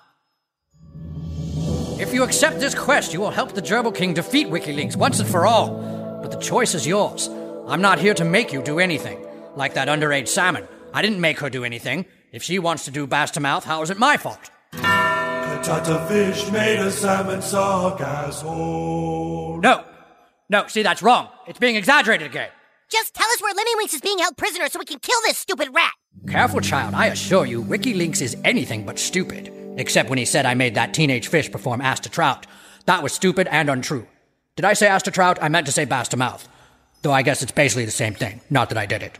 If you accept this quest, you will help the Gerbil King defeat WikiLeaks once and for all. But the choice is yours. I'm not here to make you do anything. Like that underage salmon. I didn't make her do anything. If she wants to do bass to mouth, how is it my fault?
Katata fish made a salmon suck asshole.
No. No, see, that's wrong. It's being exaggerated again.
Just tell us where Lemmy is being held prisoner so we can kill this stupid rat.
Careful, child. I assure you, WikiLeaks is anything but stupid. Except when he said I made that teenage fish perform ass to trout. That was stupid and untrue. Did I say ass to trout? I meant to say bass to mouth. Though I guess it's basically the same thing. Not that I did it.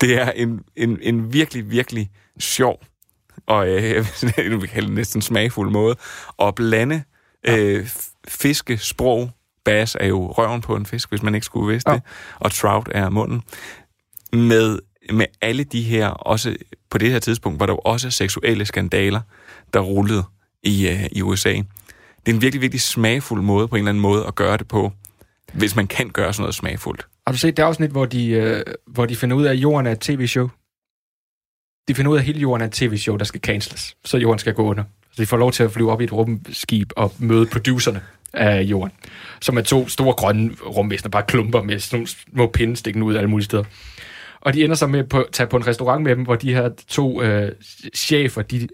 Det er en, en, en virkelig, virkelig sjov og øh, jeg vil kalde det næsten smagfuld måde at blande øh, fiskesprog Bass er jo røven på en fisk, hvis man ikke skulle vidste ja. det, og Trout er munden. Med, med alle de her, også på det her tidspunkt, var der jo også seksuelle skandaler, der rullede i, uh, i USA. Det er en virkelig, virkelig smagfuld måde på en eller anden måde at gøre det på, hvis man kan gøre sådan noget smagfuldt.
Har du set det afsnit, hvor de, øh, hvor de finder ud af, at jorden er et tv-show? De finder ud af, at hele jorden er et tv-show, der skal canceles, så jorden skal gå under. Så de får lov til at flyve op i et rumskib og møde producerne af jorden, som er to store grønne rumvæsener, bare klumper med sådan nogle små pinde stikkende ud af alle mulige steder. Og de ender så med at tage på en restaurant med dem, hvor de her to øh, chefer, de,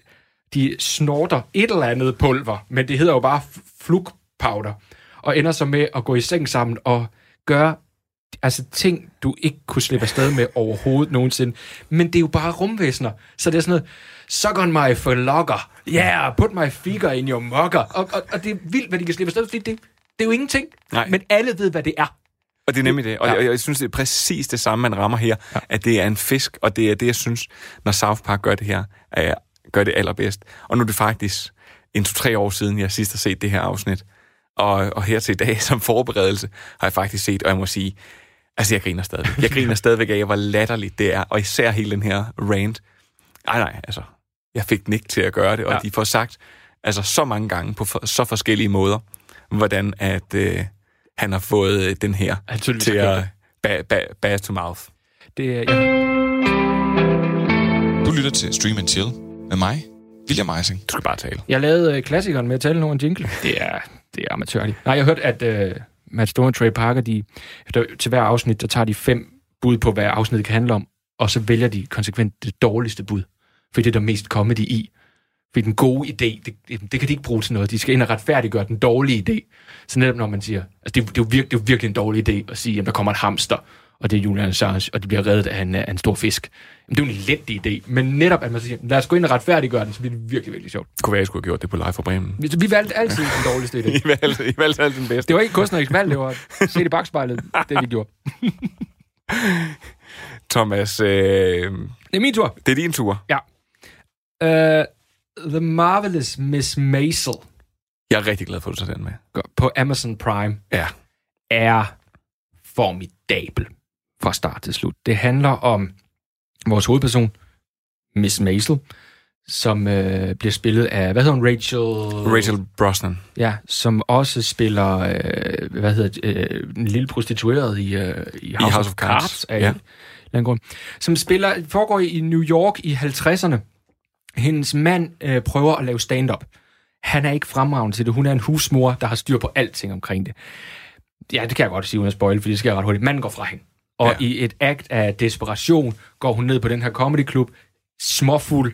de snorter et eller andet pulver, men det hedder jo bare flugpowder, og ender så med at gå i seng sammen og gøre altså ting, du ikke kunne slippe afsted med overhovedet nogensinde. Men det er jo bare rumvæsener. Så det er sådan noget, suck on my flogger. Yeah, put my figure in your mugger. Og, og, og det er vildt, hvad de kan slippe afsted, fordi det, det er jo ingenting.
Nej.
Men alle ved, hvad det er.
Og det er nemlig det. Og, ja. jeg, jeg synes, det er præcis det samme, man rammer her. Ja. At det er en fisk, og det er det, jeg synes, når South Park gør det her, er, gør det allerbedst. Og nu er det faktisk en to-tre år siden, jeg sidst har set det her afsnit. Og, og her til i dag, som forberedelse, har jeg faktisk set, og jeg må sige, altså jeg griner stadigvæk. Jeg griner stadigvæk af, hvor latterligt det er, og især hele den her rant. Nej, nej, altså, jeg fik Nick til at gøre det, og ja. de får sagt altså så mange gange på for, så forskellige måder, hvordan at øh, han har fået øh, den her til at ba, ba, ba to mouth.
Det er, ja.
Du lytter til Stream and Chill med mig, William Eising.
Du skal bare tale.
Jeg lavede øh, klassikeren med at tale nogle jingle. Det er, det er amatørligt. Nej, jeg har hørt, at øh, Matt Stone og Trey Parker, de, efter, til hver afsnit, der tager de fem bud på, hvad afsnittet kan handle om, og så vælger de konsekvent det dårligste bud. fordi det er der mest comedy i. For den gode idé, det, det kan de ikke bruge til noget. De skal ind og retfærdiggøre den dårlige idé. Så netop når man siger, altså det, det, er, jo virkelig, det er jo virkelig en dårlig idé at sige, at der kommer en hamster, og det er Julian Assange, og de bliver reddet af en, af en stor fisk. Jamen, det er jo en elendig idé. Men netop, at man siger, lad os gå ind og retfærdiggøre den, så bliver det virkelig, virkelig sjovt.
Det kunne være, at jeg skulle have gjort det på Live for Bremen.
Vi, vi valgte altid den dårligste idé.
I valgte, I valgte altid den bedste.
Det var ikke kunstnerisk valg, det var se i bagspejlet, det vi gjorde.
Thomas, øh,
det er min tur.
Det er din tur.
Ja. Uh, The Marvelous Miss Maisel.
Jeg er rigtig glad for, at du tager den med.
På Amazon Prime.
Ja.
Er formidabel fra start til slut. Det handler om vores hovedperson, Miss Maisel, som øh, bliver spillet af, hvad hedder hun, Rachel...
Rachel Brosnan.
Ja, som også spiller, øh, hvad hedder øh, en lille prostitueret i, øh, i House,
I House
of,
of
Cards,
Cards,
af
ja.
ja. en grund. Som spiller, foregår i New York i 50'erne. Hendes mand øh, prøver at lave stand-up. Han er ikke fremragende til det. Hun er en husmor, der har styr på alting omkring det. Ja, det kan jeg godt sige uden at spoil, for det sker ret hurtigt. Manden går fra hende. Og ja. i et akt af desperation går hun ned på den her comedyklub, småfuld,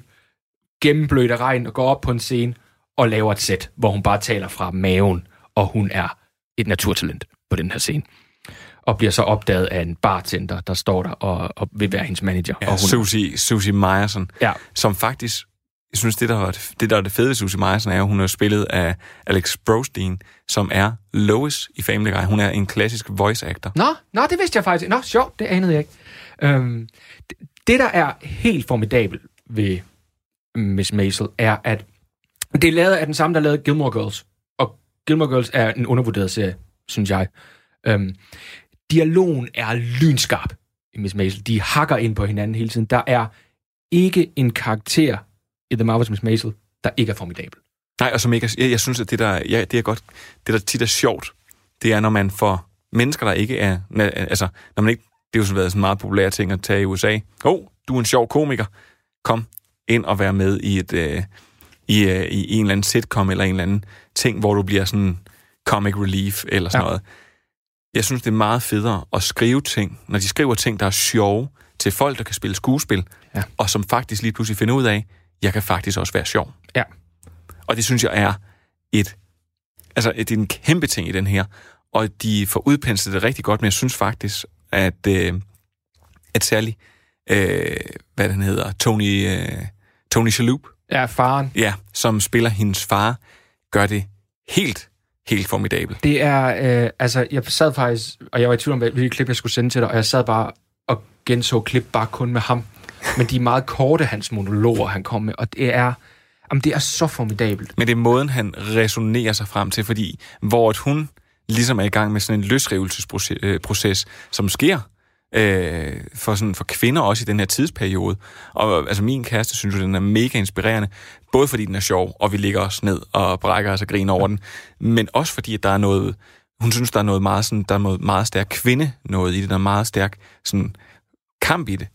gennemblødt af regn, og går op på en scene og laver et sæt, hvor hun bare taler fra maven, og hun er et naturtalent på den her scene. Og bliver så opdaget af en bartender, der står der og, og vil være hendes manager.
Ja,
og hun,
Susie, Susie Meyerson,
Ja.
som faktisk, jeg synes, det der, var det, det der er det fede ved Susie Meyerson, er, at hun er spillet af Alex Brostein, som er Lois i Family Guy. Hun er en klassisk voice actor.
Nå, nå, det vidste jeg faktisk. Nå, sjovt, det anede jeg ikke. Øhm, det, det, der er helt formidabelt ved Miss Maisel, er, at det er lavet af den samme, der lavede Gilmore Girls. Og Gilmore Girls er en undervurderet serie, synes jeg. Øhm, dialogen er lynskarp i Miss Maisel. De hakker ind på hinanden hele tiden. Der er ikke en karakter i The Marvelous Miss Maisel, der ikke er formidabel.
Nej, og som ikke er, jeg, jeg synes, at det der, ja, det er godt, det der tit er sjovt, det er, når man får mennesker, der ikke er, altså, når man ikke, det er jo sådan været sådan meget populær ting at tage i USA. Oh, du er en sjov komiker. Kom ind og vær med i et, øh, i, øh, i en eller anden sitcom eller en eller anden ting, hvor du bliver sådan comic relief eller sådan. Ja. noget. Jeg synes, det er meget federe at skrive ting, når de skriver ting, der er sjove, til folk, der kan spille skuespil,
Ja.
og som faktisk lige pludselig finder ud af, jeg kan faktisk også være sjov.
Ja.
Og det synes jeg er et, altså det er en kæmpe ting i den her, og de får udpenslet det rigtig godt, men jeg synes faktisk, at, øh, at særligt, øh, hvad den hedder, Tony, øh, Tony Shalhoub,
Ja, faren.
ja, som spiller hendes far, gør det helt, helt formidabelt.
Det er, øh, altså, jeg sad faktisk, og jeg var i tvivl om, hvilket klip jeg skulle sende til dig, og jeg sad bare og genså klip bare kun med ham. Men de er meget korte, hans monologer, han kom med, og det er, jamen, det er så formidabelt.
Men det er måden, han resonerer sig frem til, fordi hvor at hun ligesom er i gang med sådan en løsrivelsesproces, øh, som sker øh, for, sådan, for kvinder også i den her tidsperiode. Og altså min kæreste synes jo, den er mega inspirerende, både fordi den er sjov, og vi ligger os ned og brækker os og griner over den, men også fordi, at der er noget, hun synes, der er noget meget, sådan, der er noget meget stærk kvinde noget i det, der er meget stærk sådan, kamp i det.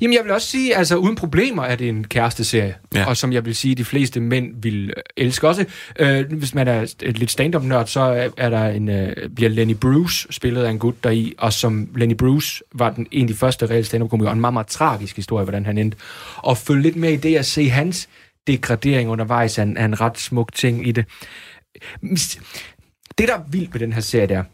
Jamen, jeg vil også sige, altså uden problemer er det en kæresteserie, ja. og som jeg vil sige, de fleste mænd vil øh, elske også. Øh, hvis man er et lidt stand-up-nørd, så er der en, øh, bliver Lenny Bruce spillet af en gut deri, og som Lenny Bruce var den, en af de første reelle stand-up-komikere, og en meget, meget tragisk historie, hvordan han endte. Og følge lidt med i det at se hans degradering undervejs er en, er en ret smuk ting i det. Det, der er vildt ved den her serie, der,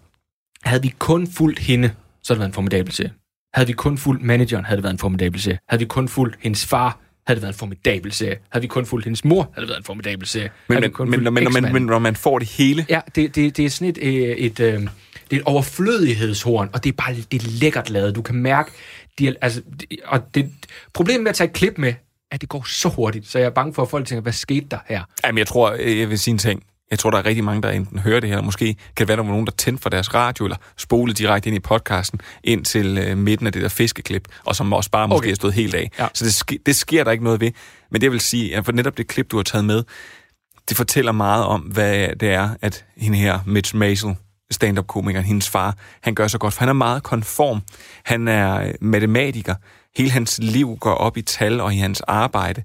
havde vi kun fulgt hende, så havde det været en formidabel serie. Havde vi kun fulgt manageren, havde det været en formidabel serie. Havde vi kun fulgt hendes far, havde det været en formidabel serie. Havde vi kun fulgt hendes mor, havde det været en formidabel serie.
Men, men, men, men, men, men, men når man får det hele...
Ja, det, det, det er sådan et, et, et, øh, det er et overflødighedshorn, og det er bare det er lækkert lavet. Du kan mærke... De, altså, og det, problemet med at tage et klip med, at det går så hurtigt, så jeg er bange for, at folk tænker, hvad skete der her?
Jamen, jeg tror, jeg vil sige en ting. Jeg tror, der er rigtig mange, der enten hører det her, eller måske kan det være, der var nogen, der tændte for deres radio, eller spolede direkte ind i podcasten, ind til øh, midten af det der fiskeklip, og som også bare måske okay. er stået helt af. Ja. Så det, sk- det sker der ikke noget ved. Men det vil sige, at for netop det klip, du har taget med, det fortæller meget om, hvad det er, at hende her, Mitch Maisel, stand-up-komikeren, hendes far, han gør så godt, for han er meget konform. Han er øh, matematiker. Hele hans liv går op i tal og i hans arbejde.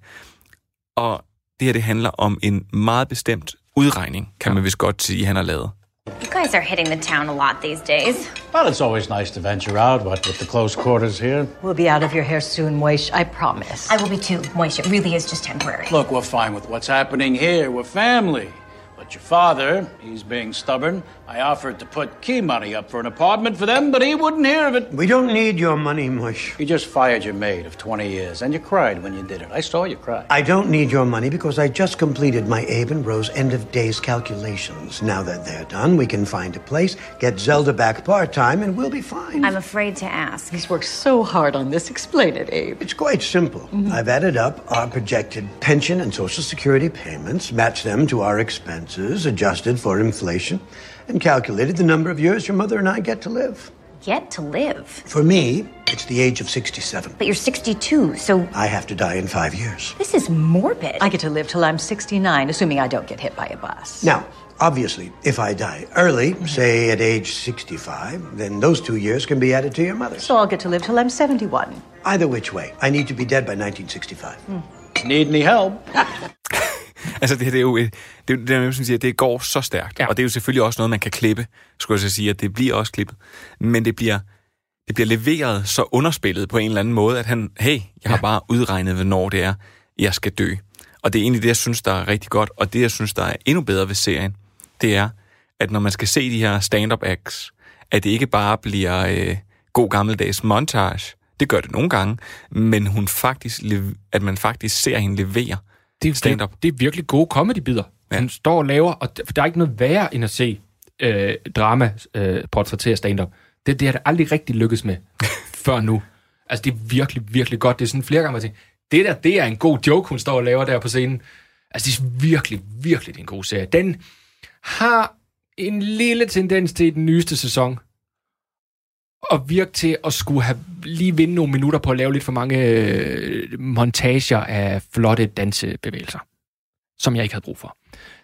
Og det her, det handler om en meget bestemt udregning, kan man vist godt sige, han har lavet.
You guys are hitting the town a lot these days.
Well, it's always nice to venture out, what with the close quarters here.
We'll be out of your hair soon, Moish, I promise.
I will be too, Moish. It really is just temporary.
Look, we're fine with what's happening here. We're family. But your father, he's being stubborn. I offered to put key money up for an apartment for them, but he wouldn't hear of it.
We don't need your money, Mush.
You just fired your maid of 20 years, and you cried when you did it. I saw you cry.
I don't need your money because I just completed my Abe and Rose end of days calculations. Now that they're done, we can find a place, get Zelda back part time, and we'll be fine.
I'm afraid to ask.
He's worked so hard on this. Explain it, Abe.
It's quite simple. Mm-hmm. I've added up our projected pension and Social Security payments, matched them to our expenses, adjusted for inflation, and calculated the number of years your mother and I get to live.
Get to live.
For me, it's the age of 67.
But you're 62, so
I have to die in five years.
this is morbid.
I get to live till I'm 69, assuming I don't get hit by a bus.
Now, obviously, if I die early, say at age 65, then those two years can be added to your mother's.
So I'll get to live till I'm 71.
Either which way, I need to be dead by 1965. Hmm.
Need any help?
Altså, det det er jo, et- det, er jo- det, er, som siger, det går så stærkt. Ja. Og det er jo selvfølgelig også noget, man kan klippe, skulle jeg så sige, at det bliver også klippet. Men det bliver, det bliver leveret så underspillet på en eller anden måde, at han, hey, jeg har bare udregnet, hvornår det er, jeg skal dø. Og det er egentlig det, jeg synes, der er rigtig godt. Og det, jeg synes, der er endnu bedre ved serien, det er, at når man skal se de her stand-up acts, at det ikke bare bliver øh, god gammeldags montage. Det gør det nogle gange, men hun faktisk, at man faktisk ser hende levere
det er,
stand-up.
Det, det er virkelig gode comedy-bidder. Ja. Hun står og laver, og der der er ikke noget værre end at se øh, drama øh, portrættere stand-up. Det, det har det aldrig rigtig lykkes med før nu. Altså, det er virkelig, virkelig godt. Det er sådan flere gange, man tænker, det der, det er en god joke, hun står og laver der på scenen. Altså, det er virkelig, virkelig en god serie. Den har en lille tendens til den nyeste sæson at virke til at skulle have lige vinde nogle minutter på at lave lidt for mange øh, montager af flotte dansebevægelser, som jeg ikke havde brug for.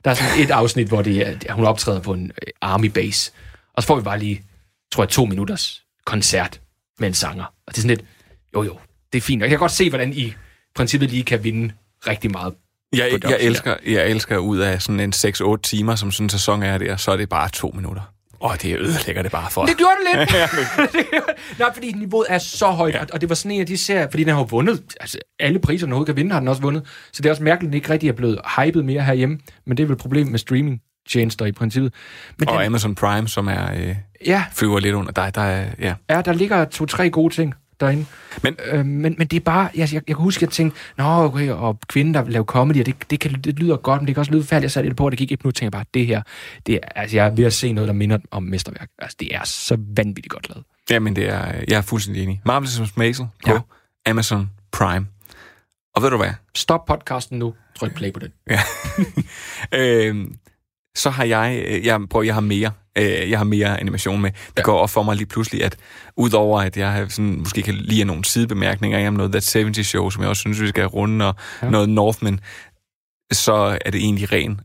Der er sådan et afsnit, hvor det er, hun optræder på en øh, army base, og så får vi bare lige, tror jeg, to minutters koncert med en sanger. Og det er sådan lidt, jo jo, det er fint. Og jeg kan godt se, hvordan I princippet lige kan vinde rigtig meget.
Jeg, jeg, elsker, jeg elsker ud af sådan en 6-8 timer, som sådan en sæson er der, så er det bare to minutter. Og det ødelægger det bare for.
Det gjorde det lidt. Nej, fordi niveauet er så højt, ja. og det var sådan en af de serier, fordi den har jo vundet, altså alle priser, den overhovedet kan vinde, har den også vundet. Så det er også mærkeligt, at den ikke rigtig er blevet hypet mere herhjemme, men det er vel et problem med streaming tjenester i princippet. Men
og
den,
Amazon Prime, som er øh,
Ja.
flyver lidt under dig. Der er, ja.
ja, der ligger to-tre gode ting derinde.
Men,
øh, men, men det er bare, jeg, jeg, jeg kan huske, at jeg tænkte, nå, okay, og kvinden, der laver comedy, og det, det, kan, det lyder godt, men det kan også lyde færdigt. Jeg satte det på, og det gik et minut, tænkte jeg bare, det her, det er, altså, jeg er ved at se noget, der minder om mesterværk. Altså, det er så vanvittigt godt lavet.
Jamen, det er, jeg er fuldstændig enig. Marvelous Maisel på ja. Amazon Prime. Og ved du hvad?
Stop podcasten nu. Tryk play på den.
Ja. øhm, så har jeg, øh, jeg, prøv, jeg har mere, øh, jeg har mere animation med. Det ja. går op for mig lige pludselig, at udover at jeg har sådan, måske kan lide nogle sidebemærkninger om noget That 70 Show, som jeg også synes, vi skal runde, og ja. noget Northman, så er det egentlig ren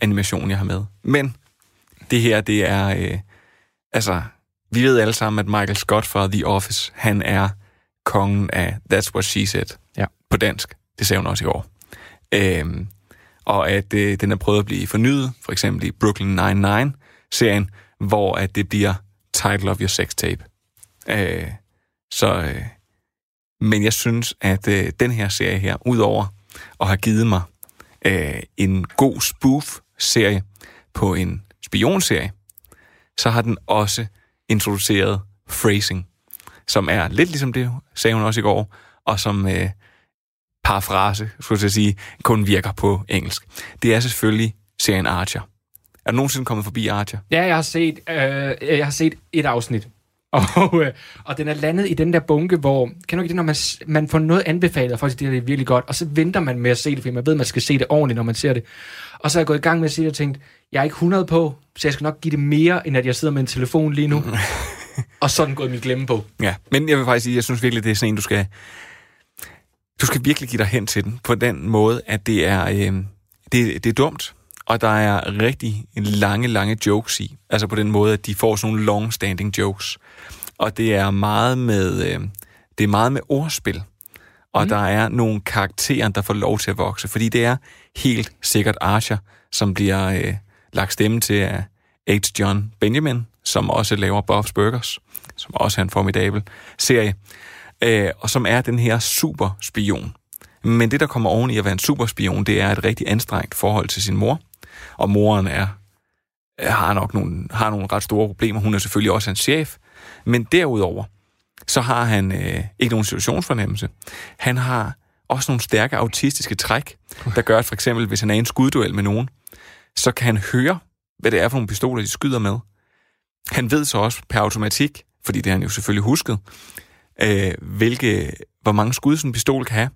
animation, jeg har med. Men det her, det er, øh, altså, vi ved alle sammen, at Michael Scott fra The Office, han er kongen af That's What She Said
ja.
på dansk. Det sagde hun også i år. Øhm, og at øh, den er prøvet at blive fornyet, for eksempel i Brooklyn Nine-Nine-serien, hvor at det bliver Title of Your Sex Tape. Øh, så, øh, men jeg synes, at øh, den her serie her, udover at have givet mig øh, en god spoof-serie på en spionserie, så har den også introduceret phrasing, som er lidt ligesom det, sagde hun også i går, og som øh, parafrase, skulle jeg sige, kun virker på engelsk. Det er selvfølgelig serien Archer. Er du nogensinde kommet forbi Archer?
Ja, jeg har set, øh, jeg har set et afsnit. Og, øh, og den er landet i den der bunke, hvor, kan du ikke det, når man, man får noget anbefalet, og folk siger, det er virkelig godt, og så venter man med at se det, fordi man ved, at man skal se det ordentligt, når man ser det. Og så er jeg gået i gang med at se det og tænkt, jeg er ikke 100 på, så jeg skal nok give det mere, end at jeg sidder med en telefon lige nu. og så den gået min glemme på.
Ja, men jeg vil faktisk sige, jeg synes virkelig, det er sådan en, du skal, du skal virkelig give dig hen til den, på den måde, at det er, øh, det, det er dumt, og der er rigtig lange, lange jokes i. Altså på den måde, at de får sådan nogle long-standing jokes. Og det er meget med, øh, det er meget med ordspil. Og mm. der er nogle karakterer, der får lov til at vokse. Fordi det er helt sikkert Archer, som bliver øh, lagt stemme til af H. John Benjamin, som også laver Bob's Burgers, som også er en formidabel serie, øh, og som er den her superspion. Men det, der kommer oven i at være en superspion, det er et rigtig anstrengt forhold til sin mor, og moren er har nok nogle, har nogle ret store problemer. Hun er selvfølgelig også hans chef, men derudover, så har han øh, ikke nogen situationsfornemmelse. Han har også nogle stærke autistiske træk, der gør, at for eksempel, hvis han er i en skudduel med nogen, så kan han høre, hvad det er for nogle pistoler, de skyder med. Han ved så også per automatik, fordi det har han jo selvfølgelig husket, øh, hvilke, hvor mange skud sådan en pistol kan have.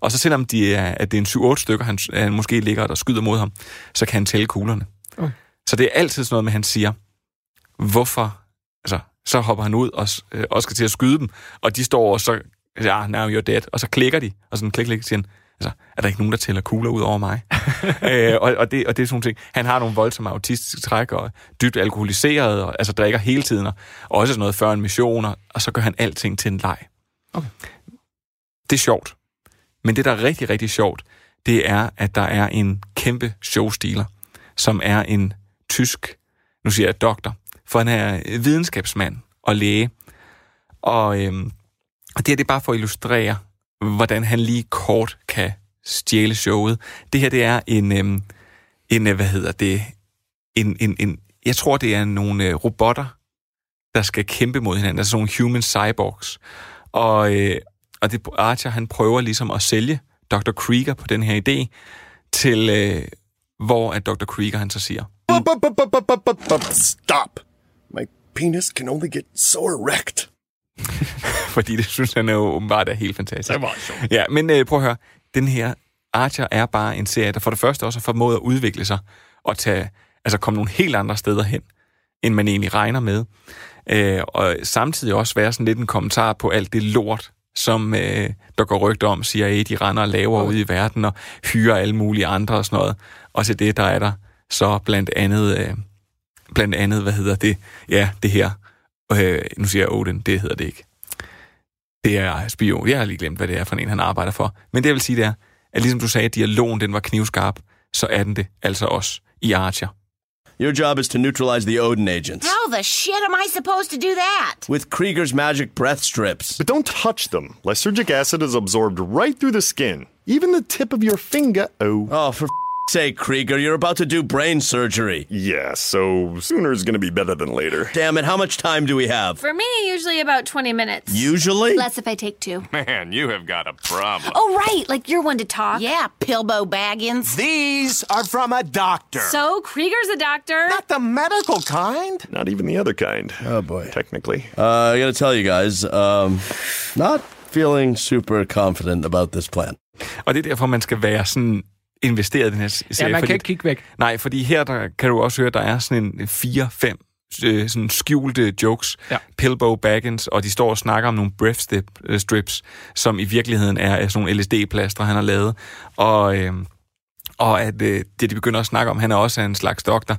Og så selvom de er, at det er en 7-8 stykker, han, han måske ligger der skyder mod ham, så kan han tælle kuglerne. Okay. Så det er altid sådan noget med, at han siger, hvorfor, altså, så hopper han ud og øh, også skal til at skyde dem, og de står og så, ja, now you're dead, og så klikker de, og sådan klik, klik, siger han, altså, er der ikke nogen, der tæller kugler ud over mig? øh, og, og, det, og det er sådan ting. Han har nogle voldsomme autistiske træk, og dybt alkoholiseret, og altså drikker hele tiden, og også sådan noget før en mission, og, og så gør han alting til en leg. Okay. Det er sjovt. Men det, der er rigtig, rigtig sjovt, det er, at der er en kæmpe showstiler, som er en tysk, nu siger jeg doktor, for han er videnskabsmand og læge. Og, øhm, og det er det bare for at illustrere, hvordan han lige kort kan stjæle showet. Det her, det er en, øhm, en hvad hedder det, en, en, en, jeg tror, det er nogle øh, robotter, der skal kæmpe mod hinanden, altså nogle human cyborgs. Og, øh, og det, Archer, han prøver ligesom at sælge Dr. Krieger på den her idé, til øh, hvor at Dr. Krieger han så siger...
Stop! My penis can only get so erect.
Fordi det synes han jo åbenbart er helt fantastisk.
Det var sjovt.
Ja, men øh, prøv at høre. Den her Archer er bare en serie, der for det første også har formået at udvikle sig og tage, altså komme nogle helt andre steder hen, end man egentlig regner med. Øh, og samtidig også være sådan lidt en kommentar på alt det lort, som øh, der går rygter om, siger, at de render og laver ude i verden og hyrer alle mulige andre og sådan noget. Og til det, der er der så blandt andet, øh, blandt andet, hvad hedder det? Ja, det her. Øh, nu siger jeg Odin, det hedder det ikke. Det er spion. Jeg har lige glemt, hvad det er for en, han arbejder for. Men det jeg vil sige, det er, at ligesom du sagde, at dialogen den var knivskarp, så er den det altså også i Archer.
Your job is to neutralize the Odin agents.
How the shit am I supposed to do that?
With Krieger's magic breath strips.
But don't touch them. Lysergic acid is absorbed right through the skin. Even the tip of your finger. Oh.
Oh, for sake, Krieger, you're about to do brain surgery.
Yeah, so sooner is gonna be better than later.
Damn it, how much time do we have?
For me, usually about 20 minutes.
Usually?
Less if I take two.
Man, you have got a problem.
Oh, right, like you're one to talk.
Yeah, Pilbo Baggins.
These are from a doctor.
So, Krieger's a doctor.
Not the medical kind.
Not even the other kind.
Oh, boy.
Technically.
Uh, I gotta tell you guys, um, not feeling super confident about this plan.
Og det er derfor, man skal være sådan investeret i den her serie.
Ja, man
fordi-
kan ikke kigge væk.
Nej, fordi her der kan du også høre, der er sådan en 4-5 øh, sådan skjulte jokes.
Ja.
Pilbo Baggins, og de står og snakker om nogle breath strip, øh, strips, som i virkeligheden er, er sådan nogle LSD-plaster, han har lavet. Og, øh, og at øh, det, de begynder at snakke om, han er også en slags doktor,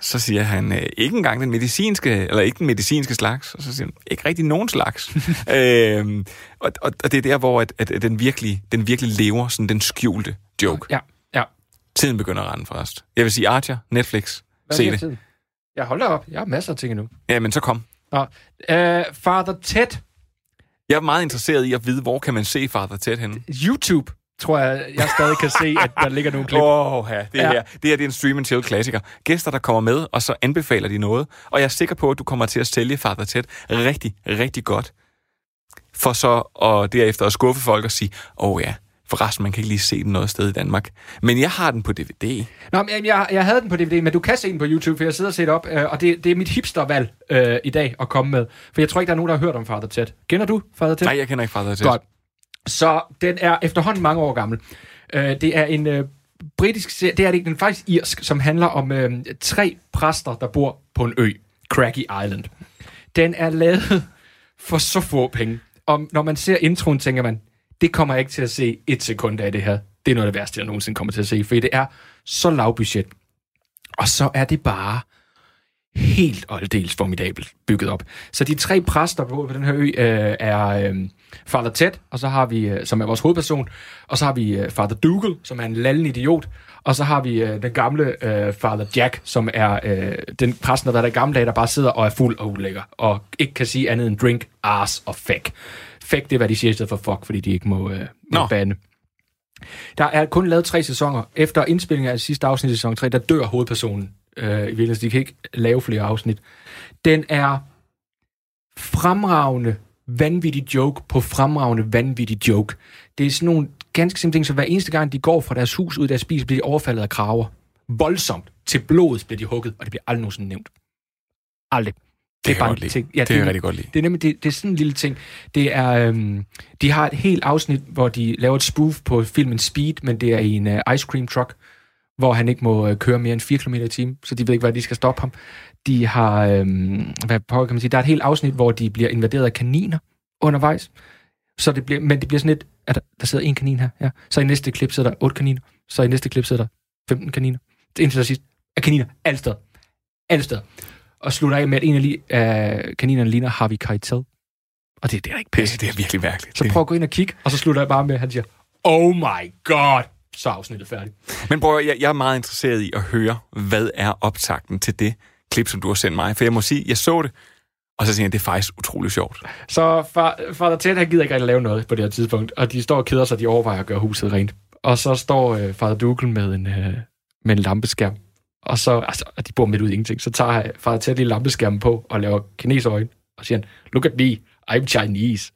så siger han, øh, ikke engang den medicinske, eller ikke den medicinske slags, og så siger han, ikke rigtig nogen slags. øhm, og, og, og det er der, hvor at, at, at den, virkelig, den virkelig lever, sådan den skjulte joke.
Ja.
Tiden begynder at rende først. Jeg vil sige Archer, Netflix,
Hvad
se det.
tiden? Jeg holder op. Jeg har masser af ting endnu.
Ja, men så kom.
Nå, øh, Father Ted,
Jeg er meget interesseret i at vide, hvor kan man se Father Ted henne?
YouTube, tror jeg, jeg stadig kan se, at der ligger nogle klip.
Åh, oh, ja, det,
Ja.
Her, det her det er en stream chill klassiker. Gæster, der kommer med, og så anbefaler de noget. Og jeg er sikker på, at du kommer til at sælge Father Ted rigtig, rigtig godt. For så og derefter at skuffe folk og sige, åh oh, ja, forresten, man kan ikke lige se den noget sted i Danmark. Men jeg har den på DVD.
Nå, men jeg, jeg havde den på DVD, men du kan se den på YouTube, for jeg sidder og ser det op, øh, og det, det er mit hipstervalg øh, i dag at komme med. For jeg tror ikke, der er nogen, der har hørt om Father Ted. Kender du Father Ted?
Nej, jeg kender ikke Father Ted.
Godt. Så den er efterhånden mange år gammel. Øh, det er en øh, britisk serie, det er det ikke, den er faktisk irsk, som handler om øh, tre præster, der bor på en ø, Craggy Island. Den er lavet for så få penge. Og når man ser introen, tænker man, det kommer jeg ikke til at se et sekund af det her. Det er noget af det værste, jeg nogensinde kommer til at se, for det er så lav budget. Og så er det bare helt og aldeles formidabelt bygget op. Så de tre præster på, på den her ø øh, er øh, Father Ted, og så har vi, øh, som er vores hovedperson, og så har vi øh, Father Dougal, som er en lallen idiot, og så har vi øh, den gamle øh, Father Jack, som er øh, den præsten, der været der gamle dage, der bare sidder og er fuld og ulækker, og ikke kan sige andet end drink, ass og fuck. Fuck, det er, hvad de siger i stedet for fuck, fordi de ikke må, øh, må bande. Der er kun lavet tre sæsoner. Efter indspillingen af sidste afsnit i sæson 3, der dør hovedpersonen øh, i virkeligheden. De kan ikke lave flere afsnit. Den er fremragende, vanvittig joke på fremragende, vanvittig joke. Det er sådan nogle ganske simple ting, så hver eneste gang, de går fra deres hus ud af deres spis, bliver de overfaldet af kraver. Voldsomt. Til blodet bliver de hugget, og det bliver aldrig nogensinde nævnt. Aldrig.
Det kan jeg
bare en ting.
Det kan jeg
er-
rigtig godt lide.
Det er nemlig det, det er sådan en lille ting. Det er, øhm, de har et helt afsnit, hvor de laver et spoof på filmen Speed, men det er i en uh, ice cream truck, hvor han ikke må uh, køre mere end 4 km i timen, så de ved ikke, hvad de skal stoppe ham. De har, øhm, hvad pokker kan man sige, der er et helt afsnit, hvor de bliver invaderet af kaniner undervejs. Så det bliver, men det bliver sådan lidt, at der, der sidder en kanin her, ja. Så i næste klip sidder der otte kaniner. Så i næste klip sidder der 15 kaniner. Det indtil der sidst er kaniner alle steder. Alle steder. Og slutter af med, at en af li- af kaninerne ligner Harvey Keitel. Og det, det er ikke pisse.
Det, det er virkelig mærkeligt.
Så prøv at gå ind og kigge, og så slutter jeg bare med, at han siger, oh my god, så er afsnittet færdigt.
Men at- jeg, jeg er meget interesseret i at høre, hvad er optakten til det klip, som du har sendt mig. For jeg må sige, jeg så det, og så siger jeg, det er faktisk utrolig sjovt.
Så far, Father Ted, han gider ikke rigtig lave noget på det her tidspunkt, og de står og keder sig, de overvejer at gøre huset rent. Og så står øh, Father Dougal med en, øh, med en lampeskærm, og så, altså, de bor midt ud i ingenting, så tager Father Ted lige lampeskærmen på og laver kineserøjne, og siger han, look at me, I'm Chinese.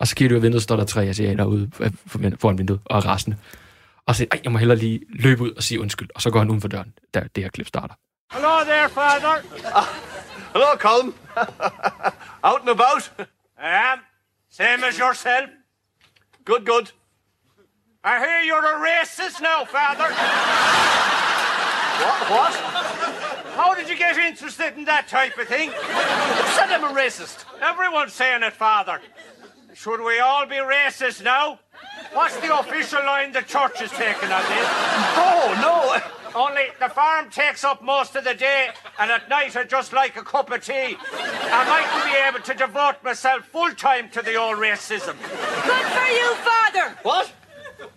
Og så kigger du ud af vinduet, står der tre asiater ude øh, for- foran vinduet og er rasende. Og siger, ej, jeg må hellere lige løbe ud og sige undskyld, og så går han uden for døren, da det her klip starter.
Hello there, Father.
Hello, Colm. Out and about?
I am. Same as yourself.
Good, good.
I hear you're a racist now, Father.
What? What?
How did you get interested in that type of thing?
Who said I'm a racist?
Everyone's saying it, Father. Should we all be racist now? What's the official line the church is taking on this?
Oh, no.
Only the farm takes up most of the day, and at night I just like a cup of tea. I mightn't be able to devote myself full time to the old racism.
Good for you, Father!
What?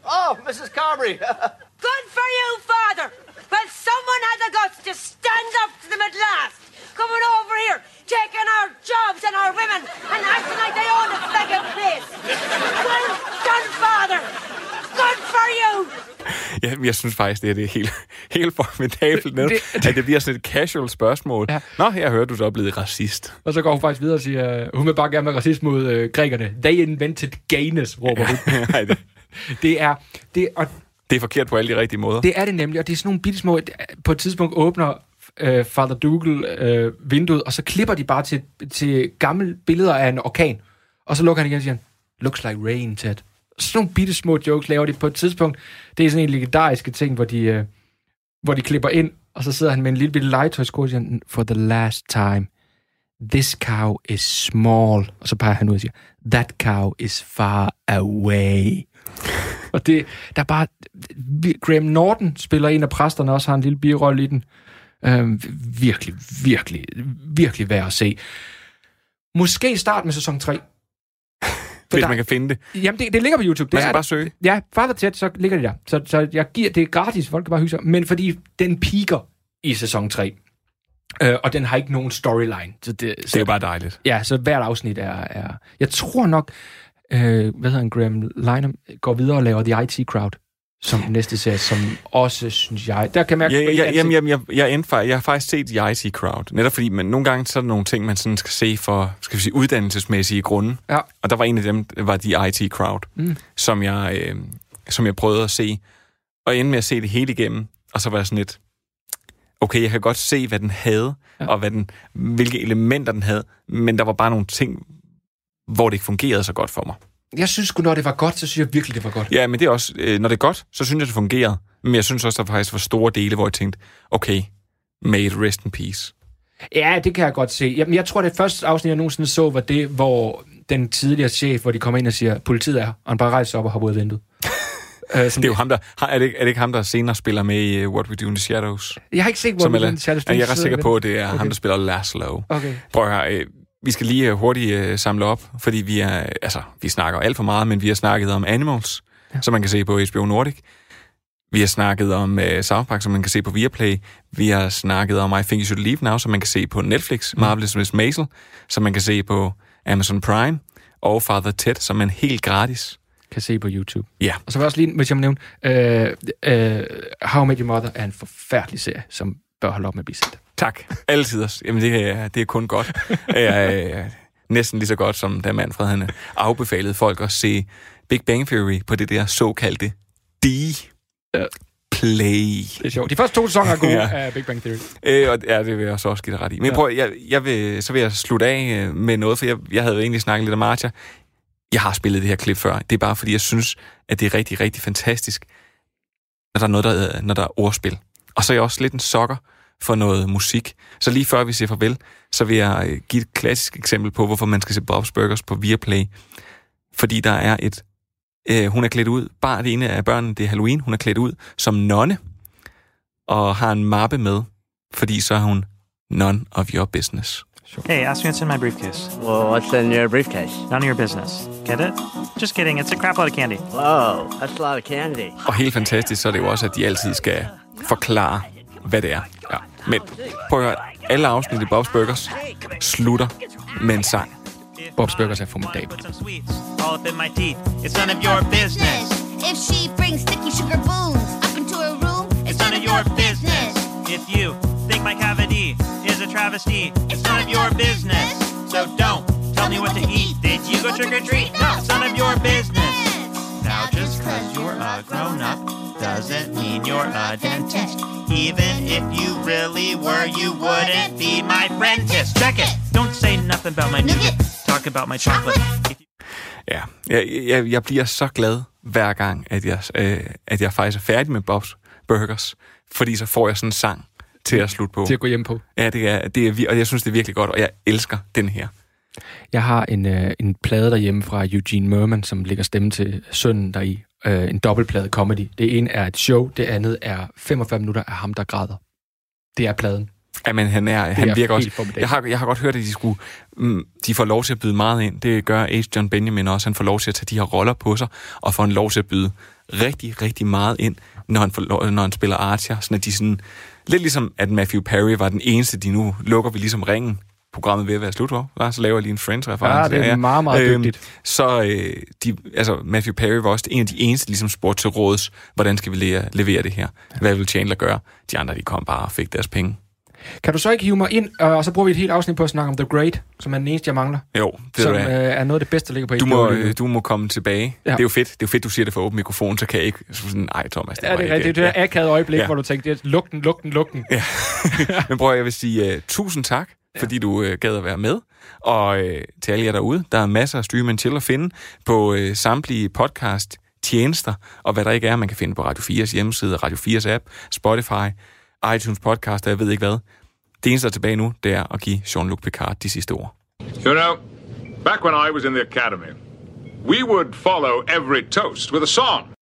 Oh, Mrs. Carberry.
Good for you, Father! Well, someone had the guts to stand up to them at last! Coming over here, taking our jobs and our women, and acting like they own the fucking place! Well done, Father! Good for you!
Ja, jeg synes faktisk, det er, det er helt, helt formidabelt
Det-
det, at det bliver sådan et casual spørgsmål. Ja. Nå, jeg hører, du så er blevet racist.
Og så går hun faktisk videre og siger, øh, hun vil bare gerne være racist mod øh, grækerne. They invented gayness, råber hun.
Nej, det,
det er, det, og
det er forkert på alle de rigtige måder.
det er det nemlig, og det er sådan nogle bitte små, på et tidspunkt åbner øh, Father Dougal øh, vinduet, og så klipper de bare til, til gamle billeder af en orkan, og så lukker han igen og siger, looks like rain, Ted. sådan nogle bitte små jokes laver de på et tidspunkt. Det er sådan en legendariske ting, hvor de, øh, hvor de klipper ind, og så sidder han med en lille bitte legetøjsko og siger, for the last time, this cow is small. Og så peger han ud og siger, that cow is far away. og det, der er bare... Graham Norton spiller en af præsterne, også har en lille birolle i den. Øhm, virkelig, virkelig, virkelig værd at se. Måske start med sæson 3.
Hvis
der-
man kan finde det.
Jamen, det, det ligger på YouTube. Det
Man skal
er
bare søge.
Ja, Father Ted, så ligger det der. Så, så jeg giver, det er gratis, folk kan bare hygge sig. Men fordi den piker i sæson 3. Øh, og den har ikke nogen storyline. Så det,
Det er jo bare dejligt.
Ja, så hvert afsnit er... er jeg tror nok, øh, hvad hedder han, Graham Lynham, går videre og laver The IT Crowd som den næste serie, som også, synes jeg... Der kan mærke...
ja, ja, jamen, jamen, jeg, jeg, endte, jeg har faktisk set The IT Crowd. Netop fordi, man, nogle gange så er der nogle ting, man sådan skal se for, skal vi sige, uddannelsesmæssige grunde.
Ja.
Og der var en af dem, der var The IT Crowd,
Mm.
som, jeg, øh, som jeg prøvede at se. Og endte med at se det hele igennem. Og så var jeg sådan lidt, okay, jeg kan godt se, hvad den havde, ja. og hvad den, hvilke elementer den havde, men der var bare nogle ting, hvor det ikke fungerede så godt for mig.
Jeg synes sgu, når det var godt, så synes jeg virkelig, det var godt.
Ja, men det er også, øh, når det er godt, så synes jeg, det fungerede. Men jeg synes også, der faktisk var store dele, hvor jeg tænkte, okay, may it rest in peace.
Ja, det kan jeg godt se. Jamen, jeg tror, det første afsnit, jeg nogensinde så, var det, hvor den tidligere chef, hvor de kommer ind og siger, politiet er her, og han bare rejser op og hopper ud af vinduet. øh,
Det er jo ham, der... har- Er det, er det ikke ham, der senere spiller med i uh, What We Do in the Shadows?
Jeg har ikke set, hvor
Som
vi
er-
den Shadows.
Jeg er ret sikker på, at det er
Okay.
okay. ham, der spiller Laszlo.
Okay.
Prøv at høre, øh, vi skal lige øh, hurtigt øh, samle op, fordi vi er, altså, vi snakker alt for meget, men vi har snakket om Animals, ja. som man kan se på HBO Nordic. Vi har snakket om uh, South Park, som man kan se på Viaplay. Vi har snakket om I Think You Should Leave Now, som man kan se på Netflix. Mm. Marvelous Miss Maisel, som man kan se på Amazon Prime. Og Father Ted, som er helt gratis.
Kan se på YouTube.
Ja.
Og så vil jeg også lige, hvis jeg må nævne, øh, øh, How I Met Your Mother er en forfærdelig serie, som bør holde op med at blive set.
Tak. Altid. Jamen, det er, det er kun godt. Er, øh, næsten lige så godt, som da Manfred han afbefalede folk at se Big Bang Theory på det der såkaldte D-play.
Det er sjovt. De første to sæsoner er gode
Ja.
af Big Bang Theory.
Øh, og, ja, det vil jeg så også give dig ret i. Men
Ja.
prøv, jeg, jeg vil, så vil jeg slutte af øh, med noget, for jeg, jeg havde jo egentlig snakket lidt om Archer. Jeg har spillet det her klip før. Det er bare fordi, jeg synes, at det er rigtig, rigtig fantastisk, når der er noget, der, er- når der er ordspil. Og så er jeg også lidt en sokker for noget musik. Så lige før vi siger farvel, så vil jeg øh, give et klassisk eksempel på, hvorfor man skal se Bob's Burgers på Viaplay. Fordi der er et... Øh, hun er klædt ud. Bare det ene af børnene, det er Halloween. Hun er klædt ud som nonne og har en mappe med, fordi så er hun none of your business.
Hey, ask me what's in my briefcase.
Well, what's in your briefcase?
None of your business. Get it? Just kidding. It's a crap load of candy.
Whoa, that's a lot of candy.
Og helt fantastisk, så er det jo også, at de altid skal forklare, hvad det er. Ja. Men prøv at høre, alle afsnit i Bob's Burgers slutter med en sang.
Bob's Burgers er formidabel.
All up my teeth. It's none of your business.
If she brings sticky sugar boons up into her room,
It's none of your business. If you think my cavity is a travesty, it's none of your business. So don't tell me what to eat. Did you go trick or treat? No, it's none of your business. Now just cause you're a grown up doesn't mean you're a dentist. Even if you really were, you wouldn't be my apprentice. Check it. Don't say nothing about my nougat. Talk about my chocolate.
Ja, jeg, jeg, jeg bliver så glad hver gang, at jeg, øh, at jeg faktisk er færdig med Bob's Burgers, fordi så får jeg sådan en sang til at slutte på.
Til at gå hjem på.
Ja, det er, det er, og jeg synes, det er virkelig godt, og jeg elsker den her.
Jeg har en, øh, en plade derhjemme fra Eugene Merman, som lægger stemme til sønnen deri. Øh, en dobbeltplade comedy. Det ene er et show, det andet er 45 minutter af ham, der græder. Det er pladen.
Jamen, han, er, han
er
virker også... Jeg har, jeg har godt hørt, at de skulle... Mm, de får lov til at byde meget ind. Det gør H. John Benjamin også. Han får lov til at tage de her roller på sig, og får en lov til at byde rigtig, rigtig meget ind, når han, får lov, når han spiller Archer. Sådan at de sådan... Lidt ligesom, at Matthew Perry var den eneste, de nu lukker vi ligesom ringen. Programmet ved at være slut? Hva? Så laver jeg lige en Friends-reference.
Ja, det er meget, meget dygtigt.
Så øh, de, altså, Matthew Perry var også en af de eneste, ligesom spurgte til råds, hvordan skal vi levere, levere det her? Hvad vil Chandler gøre? De andre, de kom bare og fik deres penge.
Kan du så ikke hive mig ind, øh, og så bruger vi et helt afsnit på at snakke om The Great, som er den eneste, jeg mangler?
Jo, det
som
er
øh,
det.
er noget af det bedste, der ligger på
Du
HBO
må, øh, du må komme tilbage.
Ja.
Ja. Det er jo fedt. Det er jo fedt, du siger det for åben mikrofon, så kan jeg ikke så sådan, ej Thomas, det
Ja, det er
ikke
rigtigt. Det er et akavet øjeblik, ja. hvor du tænkte, det luk den, luk den, luk den.
Ja. Men prøv at jeg vil sige uh, tusind tak, fordi du øh, gad at være med. Og øh, til alle jer derude, der er masser af Stream and Chill at finde på øh, samtlige podcast tjenester, og hvad der ikke er, man kan finde på Radio 4's hjemmeside, Radio 4's app, Spotify, iTunes podcast, og jeg ved ikke hvad. Det eneste, der er tilbage nu, det er at give Jean-Luc Picard de sidste ord.
You know, back when I was in the academy, we would follow every toast with a song.